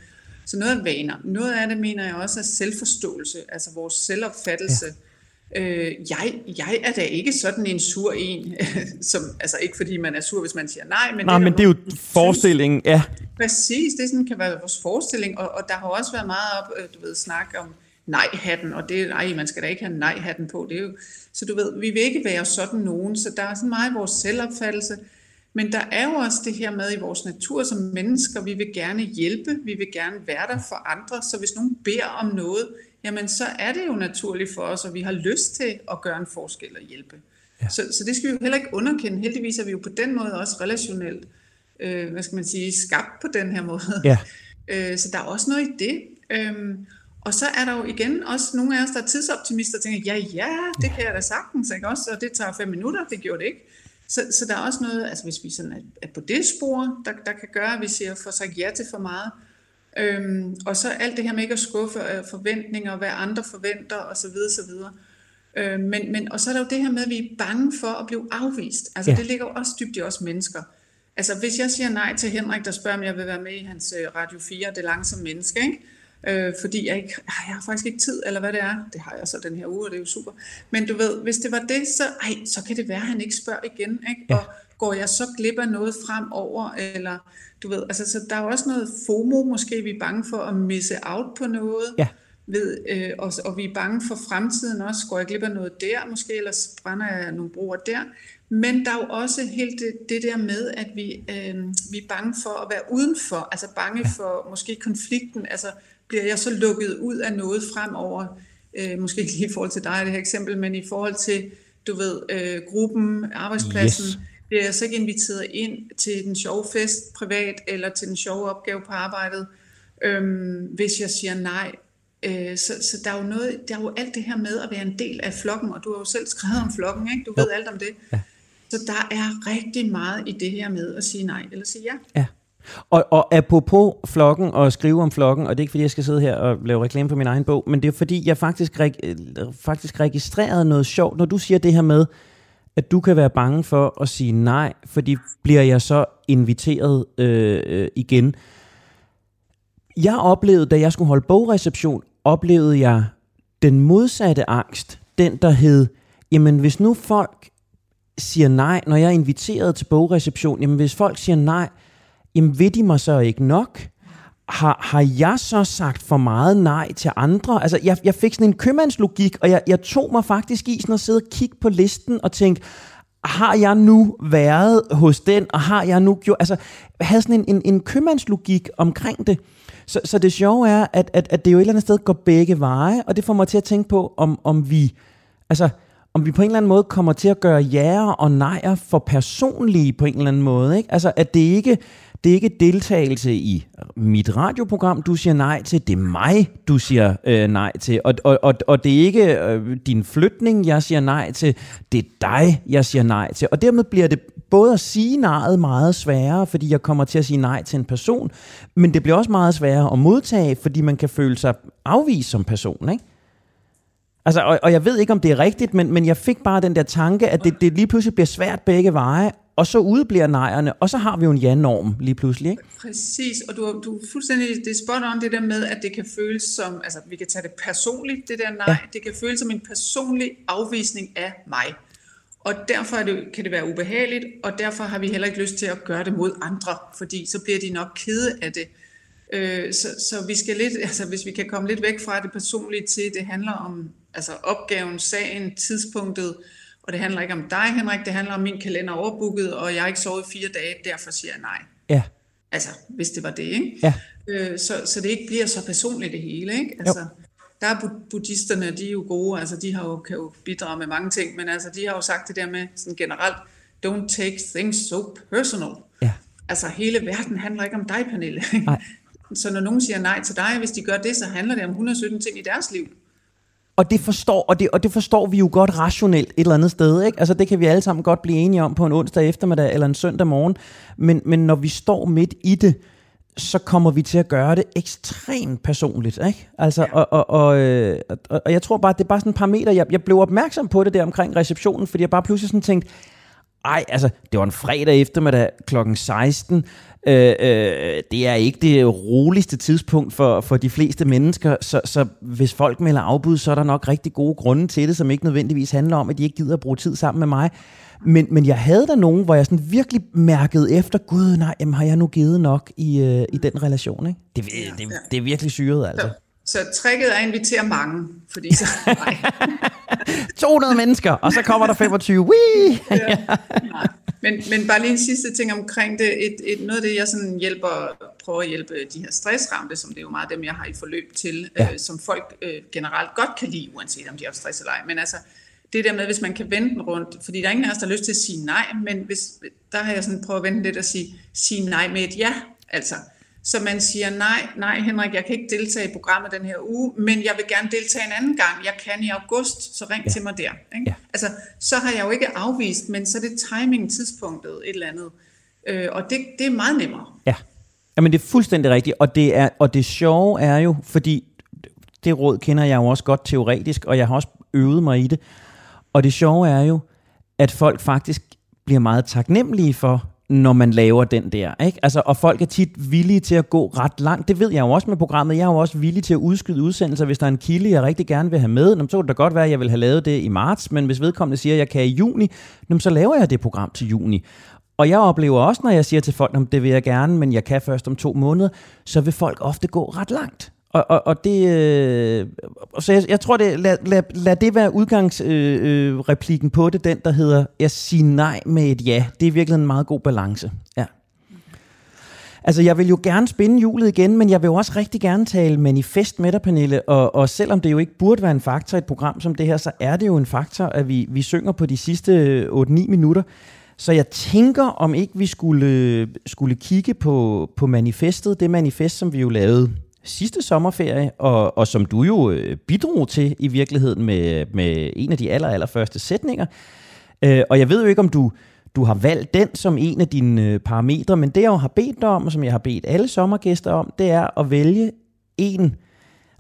Så noget af vaner. Noget af det mener jeg også er selvforståelse, altså vores selvopfattelse. Ja. Øh, jeg, jeg er da ikke sådan en sur en, som, altså ikke fordi man er sur, hvis man siger nej, men, nej, det, men det er jo forestillingen, ja. Præcis, det sådan kan være vores forestilling, og, og der har også været meget op, øh, du ved, snak om nej-hatten, og det, nej, man skal da ikke have nej-hatten på, det er jo, så du ved, vi vil ikke være sådan nogen, så der er sådan meget vores selvopfattelse, men der er jo også det her med i vores natur som mennesker, vi vil gerne hjælpe, vi vil gerne være der for andre, så hvis nogen beder om noget, jamen så er det jo naturligt for os, og vi har lyst til at gøre en forskel og hjælpe. Ja. Så, så det skal vi jo heller ikke underkende. Heldigvis er vi jo på den måde også relationelt, øh, hvad skal man sige, skabt på den her måde. Ja. Øh, så der er også noget i det. Øhm, og så er der jo igen også nogle af os, der er tidsoptimister, og tænker, ja, ja, det kan jeg da sagtens, ikke også? Og det tager fem minutter, det gjorde det ikke. Så, så der er også noget, altså hvis vi sådan er, er på det spor, der, der kan gøre, at vi siger for sagt ja til for meget. Øhm, og så alt det her med ikke at skuffe øh, forventninger, hvad andre forventer osv. osv. Øhm, men, men, og så er der jo det her med, at vi er bange for at blive afvist. Altså ja. det ligger jo også dybt i os mennesker. Altså hvis jeg siger nej til Henrik, der spørger, om jeg vil være med i hans øh, Radio 4, det langsomme menneske, ikke? Øh, fordi jeg ikke, jeg har faktisk ikke tid, eller hvad det er. Det har jeg så den her uge, og det er jo super. Men du ved, hvis det var det, så, ej, så kan det være, at han ikke spørger igen. Ikke? Ja. Og går jeg så glip af noget fremover, eller du ved, altså så der er også noget FOMO, måske vi er bange for at misse out på noget. Ja. Ved, øh, og, og vi er bange for fremtiden også. Går jeg glip af noget der måske, eller brænder jeg nogle broer der? Men der er jo også helt det, det der med, at vi, øh, vi er bange for at være udenfor, altså bange for måske konflikten, altså bliver jeg så lukket ud af noget fremover, øh, måske ikke lige i forhold til dig det her eksempel, men i forhold til, du ved, øh, gruppen, arbejdspladsen, yes. bliver jeg så ikke inviteret ind til den sjove fest privat, eller til den sjove opgave på arbejdet, øh, hvis jeg siger nej. Øh, så, så der er jo noget, der er jo alt det her med at være en del af flokken, og du har jo selv skrevet om flokken, ikke? Du ved alt om det. Ja. Så der er rigtig meget i det her med at sige nej eller sige ja. Ja. Og, og apropos flokken og skrive om flokken, og det er ikke fordi, jeg skal sidde her og lave reklame for min egen bog, men det er fordi, jeg faktisk, reg- øh, faktisk registrerede noget sjovt, når du siger det her med, at du kan være bange for at sige nej, fordi bliver jeg så inviteret øh, øh, igen. Jeg oplevede, da jeg skulle holde bogreception, oplevede jeg den modsatte angst, den der hed, jamen hvis nu folk siger nej, når jeg er inviteret til bogreception, jamen hvis folk siger nej, jamen ved de mig så ikke nok? Har, har jeg så sagt for meget nej til andre? Altså, jeg, jeg fik sådan en købmandslogik, og jeg, jeg tog mig faktisk i sådan at sidde og kigge på listen og tænke, har jeg nu været hos den, og har jeg nu gjort... Altså, havde sådan en, en, en købmandslogik omkring det. Så, så det sjove er, at, at, at det jo et eller andet sted går begge veje, og det får mig til at tænke på, om, om vi... Altså, om vi på en eller anden måde kommer til at gøre ja og nejer for personlige på en eller anden måde. Ikke? Altså, at det ikke det er ikke deltagelse i mit radioprogram, du siger nej til. Det er mig, du siger øh, nej til. Og, og, og, og det er ikke øh, din flytning, jeg siger nej til. Det er dig, jeg siger nej til. Og dermed bliver det både at sige nejet meget sværere, fordi jeg kommer til at sige nej til en person, men det bliver også meget sværere at modtage, fordi man kan føle sig afvist som person, ikke? Altså, og, og jeg ved ikke, om det er rigtigt, men, men jeg fik bare den der tanke, at det, det lige pludselig bliver svært begge veje, og så udebliver nejerne, og så har vi jo en ja-norm lige pludselig, ikke? Præcis, og du, du er fuldstændig, det er spot on det der med, at det kan føles som, altså vi kan tage det personligt, det der nej, ja. det kan føles som en personlig afvisning af mig. Og derfor er det, kan det være ubehageligt, og derfor har vi heller ikke lyst til at gøre det mod andre, fordi så bliver de nok kede af det. Øh, så, så vi skal lidt, altså hvis vi kan komme lidt væk fra det personlige til, det handler om altså opgaven, sagen, tidspunktet, og det handler ikke om dig, Henrik, det handler om min kalender overbooket, og jeg har ikke sovet fire dage, derfor siger jeg nej. Ja. Altså, hvis det var det, ikke? Ja. Øh, så, så det ikke bliver så personligt det hele, ikke? Altså, jo. der er buddhisterne, de er jo gode, altså de har jo, kan jo bidrage med mange ting, men altså de har jo sagt det der med sådan generelt, don't take things so personal. Ja. Altså hele verden handler ikke om dig, Pernille. Nej. Så når nogen siger nej til dig, hvis de gør det, så handler det om 117 ting i deres liv. Og det forstår, og det, og det forstår vi jo godt rationelt et eller andet sted. Ikke? Altså det kan vi alle sammen godt blive enige om på en onsdag eftermiddag eller en søndag morgen. Men, men når vi står midt i det, så kommer vi til at gøre det ekstremt personligt. Ikke? Altså, ja. og, og, og, øh, og, og jeg tror bare, det er bare sådan et parameter. Jeg, jeg blev opmærksom på det der omkring receptionen, fordi jeg bare pludselig sådan tænkte, ej, altså, det var en fredag eftermiddag klokken 16. Øh, øh, det er ikke det roligste tidspunkt for, for de fleste mennesker, så, så hvis folk melder afbud, så er der nok rigtig gode grunde til det, som ikke nødvendigvis handler om, at de ikke gider at bruge tid sammen med mig. Men, men jeg havde der nogen, hvor jeg sådan virkelig mærkede efter, gud nej, jamen, har jeg nu givet nok i, øh, i den relation? Ikke? Det, det, det er virkelig syret, altså. Så tricket er at invitere mange, fordi så... Nej. 200 mennesker, og så kommer der 25. Wee! ja, nej. Men, men bare lige en sidste ting omkring det. Et, et, noget af det, jeg sådan hjælper, prøver at hjælpe de her stressramte, som det er jo meget dem, jeg har i forløb til, ja. øh, som folk øh, generelt godt kan lide, uanset om de har stress eller ej. Men altså, det der med, hvis man kan vende den rundt, fordi der er ingen af os, der har lyst til at sige nej, men hvis, der har jeg sådan prøvet at vende lidt og sige, sige nej med et ja. Altså, så man siger, nej, nej Henrik, jeg kan ikke deltage i programmet den her uge, men jeg vil gerne deltage en anden gang. Jeg kan i august, så ring ja. til mig der. Ikke? Ja. Altså, så har jeg jo ikke afvist, men så er det timing, tidspunktet, et eller andet. Øh, og det, det er meget nemmere. Ja, Jamen, det er fuldstændig rigtigt. Og det, er, og det sjove er jo, fordi det råd kender jeg jo også godt teoretisk, og jeg har også øvet mig i det. Og det sjove er jo, at folk faktisk bliver meget taknemmelige for, når man laver den der. Ikke? Altså, og folk er tit villige til at gå ret langt. Det ved jeg jo også med programmet. Jeg er jo også villig til at udskyde udsendelser, hvis der er en kilde, jeg rigtig gerne vil have med. Nå, så kunne det da godt være, at jeg vil have lavet det i marts, men hvis vedkommende siger, at jeg kan i juni, nå, så laver jeg det program til juni. Og jeg oplever også, når jeg siger til folk, at det vil jeg gerne, men jeg kan først om to måneder, så vil folk ofte gå ret langt. Og, og, og det, øh, så jeg, jeg tror, det, lad, lad, lad det være udgangsreplikken øh, øh, på det, den der hedder, jeg siger nej med et ja. Det er virkelig en meget god balance. Ja. Altså, jeg vil jo gerne spinde hjulet igen, men jeg vil jo også rigtig gerne tale manifest med dig, Pernille. Og, og selvom det jo ikke burde være en faktor i et program som det her, så er det jo en faktor, at vi, vi synger på de sidste øh, 8-9 minutter. Så jeg tænker, om ikke vi skulle, øh, skulle kigge på, på manifestet, det manifest, som vi jo lavede sidste sommerferie, og, og som du jo øh, bidrog til i virkeligheden med, med en af de aller, aller første sætninger. Øh, og jeg ved jo ikke, om du, du har valgt den som en af dine øh, parametre, men det jeg jo har bedt dig om, og som jeg har bedt alle sommergæster om, det er at vælge en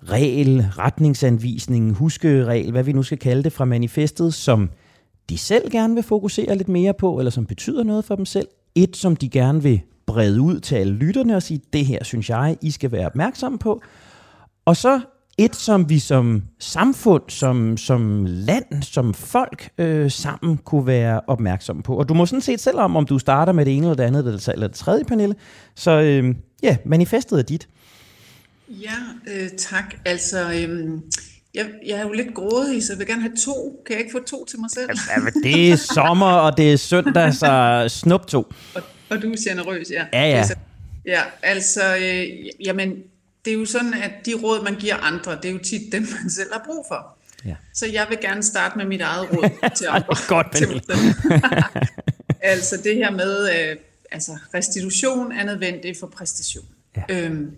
regel, retningsanvisning, huskeregel, hvad vi nu skal kalde det fra manifestet, som de selv gerne vil fokusere lidt mere på, eller som betyder noget for dem selv. Et, som de gerne vil brede ud til alle lytterne og sige, det her synes jeg, I skal være opmærksomme på. Og så et, som vi som samfund, som, som land, som folk øh, sammen kunne være opmærksomme på. Og du må sådan set selv om, om du starter med det ene eller det andet eller det, eller det tredje panel. Så øh, ja, manifestet er dit. Ja, øh, tak. Altså, øh, jeg, jeg er jo lidt grådig, så jeg vil gerne have to. Kan jeg ikke få to til mig selv? Ja, det er sommer, og det er søndag, så snup to. Og og du er generøs, ja. Ja, ja. Ja, altså, øh, jamen, det er jo sådan, at de råd, man giver andre, det er jo tit dem, man selv har brug for. Ja. Så jeg vil gerne starte med mit eget råd til andre. Godt, til altså det her med, øh, altså restitution er nødvendig for præstation. Ja. Øhm,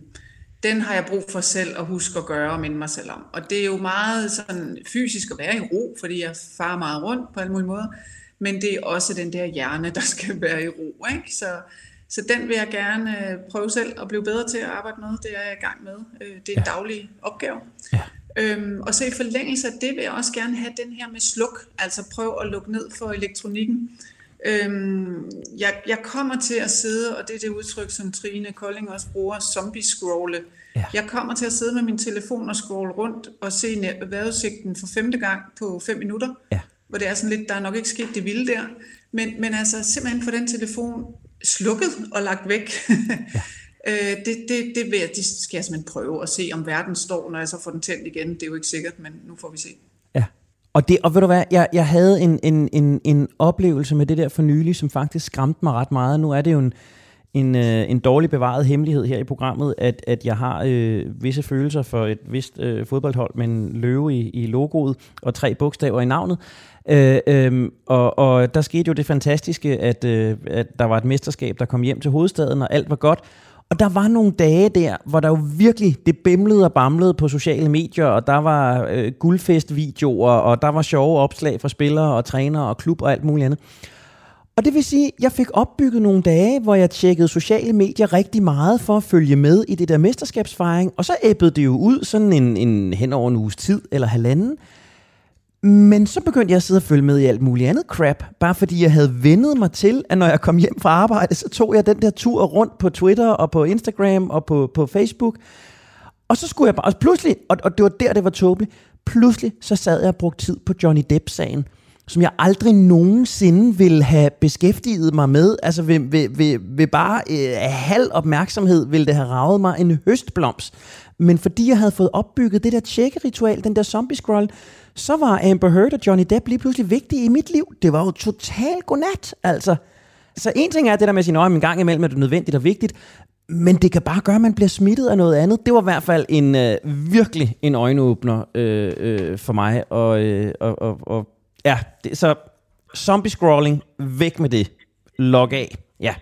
den har jeg brug for selv at huske at gøre og minde mig selv om. Og det er jo meget sådan fysisk at være i ro, fordi jeg farer meget rundt på alle mulige måder men det er også den der hjerne, der skal være i ro. Ikke? Så, så den vil jeg gerne øh, prøve selv at blive bedre til at arbejde med. Det er jeg i gang med. Øh, det er en ja. daglig opgave. Ja. Øhm, og så i forlængelse af det vil jeg også gerne have den her med sluk, altså prøv at lukke ned for elektronikken. Øhm, jeg, jeg kommer til at sidde, og det er det udtryk, som Trine Kolding også bruger, zombie-scrolle. Ja. Jeg kommer til at sidde med min telefon og scrolle rundt og se vejrudsigten for femte gang på fem minutter. Ja. Hvor det er sådan lidt, der er nok ikke sket det vilde der. Men, men altså simpelthen få den telefon slukket og lagt væk. ja. øh, det, det, det, vil jeg, det skal jeg simpelthen prøve at se, om verden står, når jeg så får den tændt igen. Det er jo ikke sikkert, men nu får vi se. Ja. Og, det, og ved du hvad, jeg, jeg havde en, en, en, en oplevelse med det der for nylig, som faktisk skræmte mig ret meget. Nu er det jo en, en, øh, en dårlig bevaret hemmelighed her i programmet, at, at jeg har øh, visse følelser for et vist øh, fodboldhold med en løve i, i logoet og tre bogstaver i navnet. Øh, øh, og, og der skete jo det fantastiske, at, øh, at der var et mesterskab, der kom hjem til hovedstaden, og alt var godt. Og der var nogle dage der, hvor der jo virkelig, det bimlede og bamlede på sociale medier, og der var øh, guldfestvideoer, og der var sjove opslag fra spillere og trænere og klub og alt muligt andet. Og det vil sige, at jeg fik opbygget nogle dage, hvor jeg tjekkede sociale medier rigtig meget for at følge med i det der mesterskabsfejring, og så æbbede det jo ud sådan en, en hen over en uges tid eller halvanden. Men så begyndte jeg at sidde og følge med i alt muligt andet crap, bare fordi jeg havde vendet mig til, at når jeg kom hjem fra arbejde, så tog jeg den der tur rundt på Twitter og på Instagram og på, på Facebook. Og så skulle jeg bare, og pludselig, og, og det var der, det var tåbeligt, pludselig så sad jeg og brugte tid på Johnny Depp-sagen som jeg aldrig nogensinde ville have beskæftiget mig med. Altså ved, ved, ved, ved bare øh, halv opmærksomhed ville det have ravet mig en høstblomst. Men fordi jeg havde fået opbygget det der tjekkeritual, den der zombie scroll, så var Amber Heard og Johnny Depp lige pludselig vigtige i mit liv. Det var jo totalt godnat, altså. Så en ting er det der med at sige, at en gang imellem er det nødvendigt og vigtigt, men det kan bare gøre, at man bliver smittet af noget andet. Det var i hvert fald en øh, virkelig en øjenåbner øh, øh, for mig, og, øh, og, og, og Ja, det, så zombie scrolling, væk med det. Log af. Ja.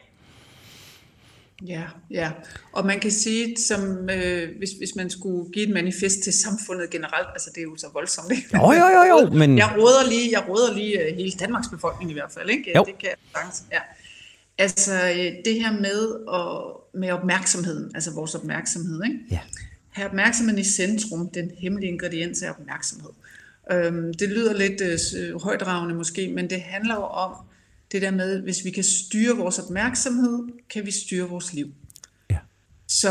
Ja, ja. Og man kan sige, som øh, hvis, hvis man skulle give et manifest til samfundet generelt, altså det er jo så voldsomt, ikke? Jo, jo, jo, jo. Men... Jeg råder lige, jeg råder lige øh, hele Danmarks befolkning i hvert fald, ikke? Jo. Det kan jeg sagtens, ja. Altså øh, det her med, og, med opmærksomheden, altså vores opmærksomhed, ikke? Ja. Have opmærksomheden i centrum, den hemmelige ingrediens er opmærksomhed. Øhm, det lyder lidt øh, højdragende måske, men det handler jo om det der med, hvis vi kan styre vores opmærksomhed, kan vi styre vores liv. Ja. Så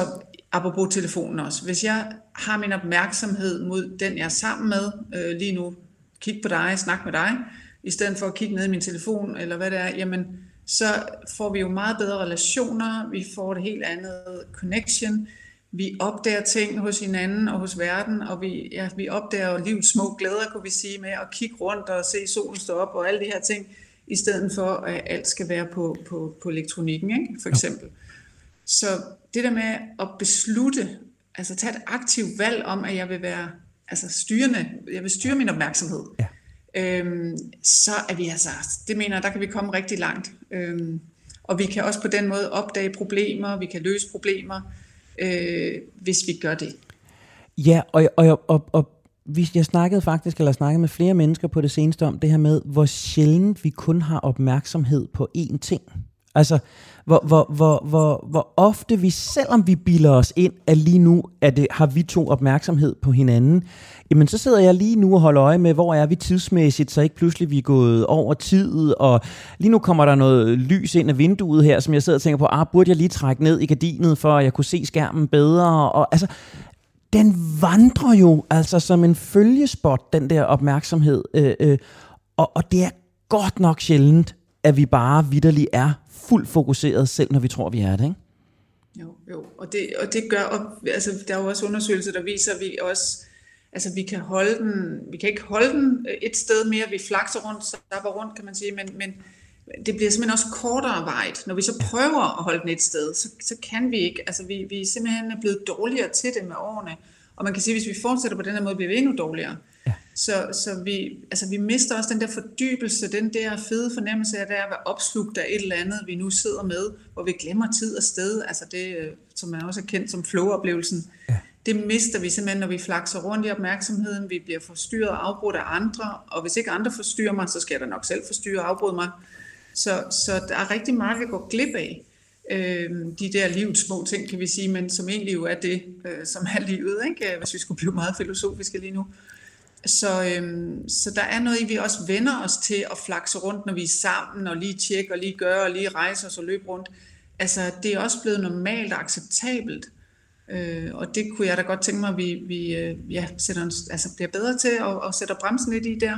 apropos telefonen også. Hvis jeg har min opmærksomhed mod den, jeg er sammen med øh, lige nu, kig på dig, snak med dig, i stedet for at kigge ned i min telefon, eller hvad det er, jamen, så får vi jo meget bedre relationer, vi får et helt andet connection, vi opdager ting hos hinanden og hos verden, og vi, ja, vi opdager livets små glæder, kunne vi sige, med at kigge rundt og se solen stå op og alle de her ting, i stedet for at alt skal være på, på, på elektronikken, ikke? for eksempel. Så det der med at beslutte, altså tage et aktivt valg om, at jeg vil være altså styrende, jeg vil styre min opmærksomhed, ja. øhm, så er vi altså, det mener der kan vi komme rigtig langt. Øhm, og vi kan også på den måde opdage problemer, vi kan løse problemer, øh, hvis vi gør det. Ja, og, og, og, og jeg snakkede faktisk, eller snakkede med flere mennesker på det seneste om det her med, hvor sjældent vi kun har opmærksomhed på én ting. Altså, hvor, hvor, hvor, hvor, hvor ofte vi, selvom vi bilder os ind, at lige nu er det, har vi to opmærksomhed på hinanden, jamen så sidder jeg lige nu og holder øje med, hvor er vi tidsmæssigt, så ikke pludselig vi er gået over tid, og lige nu kommer der noget lys ind af vinduet her, som jeg sidder og tænker på, ah, burde jeg lige trække ned i gardinet, for at jeg kunne se skærmen bedre, og altså, den vandrer jo altså som en følgespot, den der opmærksomhed, øh, øh, og, og det er godt nok sjældent, at vi bare vidderligt er fuldt fokuseret, selv når vi tror, vi er det, ikke? Jo, jo. Og det, og det gør, og, altså, der er jo også undersøgelser, der viser, at vi også, altså vi kan holde den, vi kan ikke holde den øh, et sted mere, vi flakser rundt, stapper rundt, kan man sige, men, men det bliver simpelthen også kortere vejt. Når vi så prøver at holde den et sted, så, så kan vi ikke, altså vi, vi er simpelthen blevet dårligere til det med årene, og man kan sige, at hvis vi fortsætter på den her måde, bliver vi endnu dårligere. Så, så vi, altså vi mister også den der fordybelse, den der fede fornemmelse af det at være opslugt af et eller andet, vi nu sidder med, hvor vi glemmer tid og sted, altså det, øh, som man også er kendt som flow-oplevelsen. Ja. Det mister vi simpelthen, når vi flakser rundt i opmærksomheden, vi bliver forstyrret og afbrudt af andre, og hvis ikke andre forstyrrer mig, så skal jeg da nok selv forstyrre og afbryde mig. Så, så der er rigtig meget, vi går glip af. Øh, de der livets små ting, kan vi sige, men som egentlig jo er det, øh, som er livet, ikke? hvis vi skulle blive meget filosofiske lige nu. Så, øhm, så der er noget i, vi også vender os til at flakse rundt, når vi er sammen, og lige tjekke, og lige gøre, og lige rejse os og løbe rundt. Altså, det er også blevet normalt og acceptabelt. Øh, og det kunne jeg da godt tænke mig, at vi, vi øh, ja, sætter en, altså bliver bedre til og, og sætter bremsen lidt i der.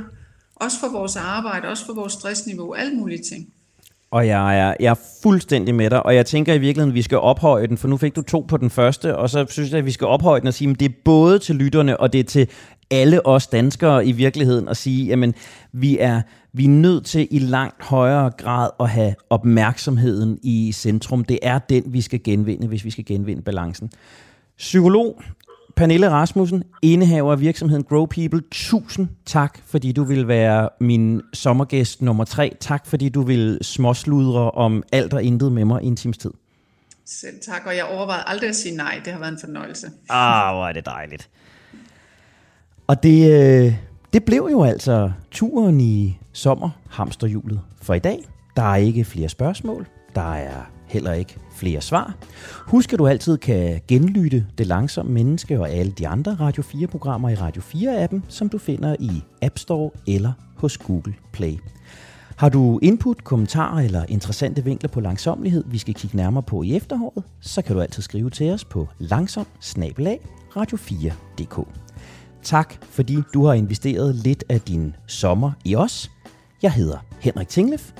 Også for vores arbejde, også for vores stressniveau, alle mulige ting. Og jeg er, jeg er fuldstændig med dig, og jeg tænker i virkeligheden, at vi skal ophøje den, for nu fik du to på den første, og så synes jeg, at vi skal ophøje den og sige, at det er både til lytterne, og det er til alle os danskere i virkeligheden at sige, jamen vi er, vi er nødt til i langt højere grad at have opmærksomheden i centrum. Det er den, vi skal genvinde, hvis vi skal genvinde balancen. Psykolog Pernille Rasmussen, indehaver af virksomheden Grow People, tusind tak, fordi du vil være min sommergæst nummer tre. Tak, fordi du vil småsludre om alt og intet med mig i en times tid. Selv tak, og jeg overvejede aldrig at sige nej. Det har været en fornøjelse. Ah, hvor er det dejligt. Og det, øh, det blev jo altså turen i sommer hamsterhjulet for i dag. Der er ikke flere spørgsmål. Der er heller ikke flere svar. Husk, at du altid kan genlytte Det Langsomme Menneske og alle de andre Radio 4-programmer i Radio 4-appen, som du finder i App Store eller hos Google Play. Har du input, kommentarer eller interessante vinkler på langsomlighed, vi skal kigge nærmere på i efteråret, så kan du altid skrive til os på langsom radio4.dk. Tak, fordi du har investeret lidt af din sommer i os. Jeg hedder Henrik Tinglef,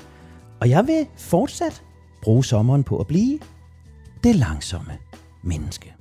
og jeg vil fortsat bruge sommeren på at blive det langsomme menneske.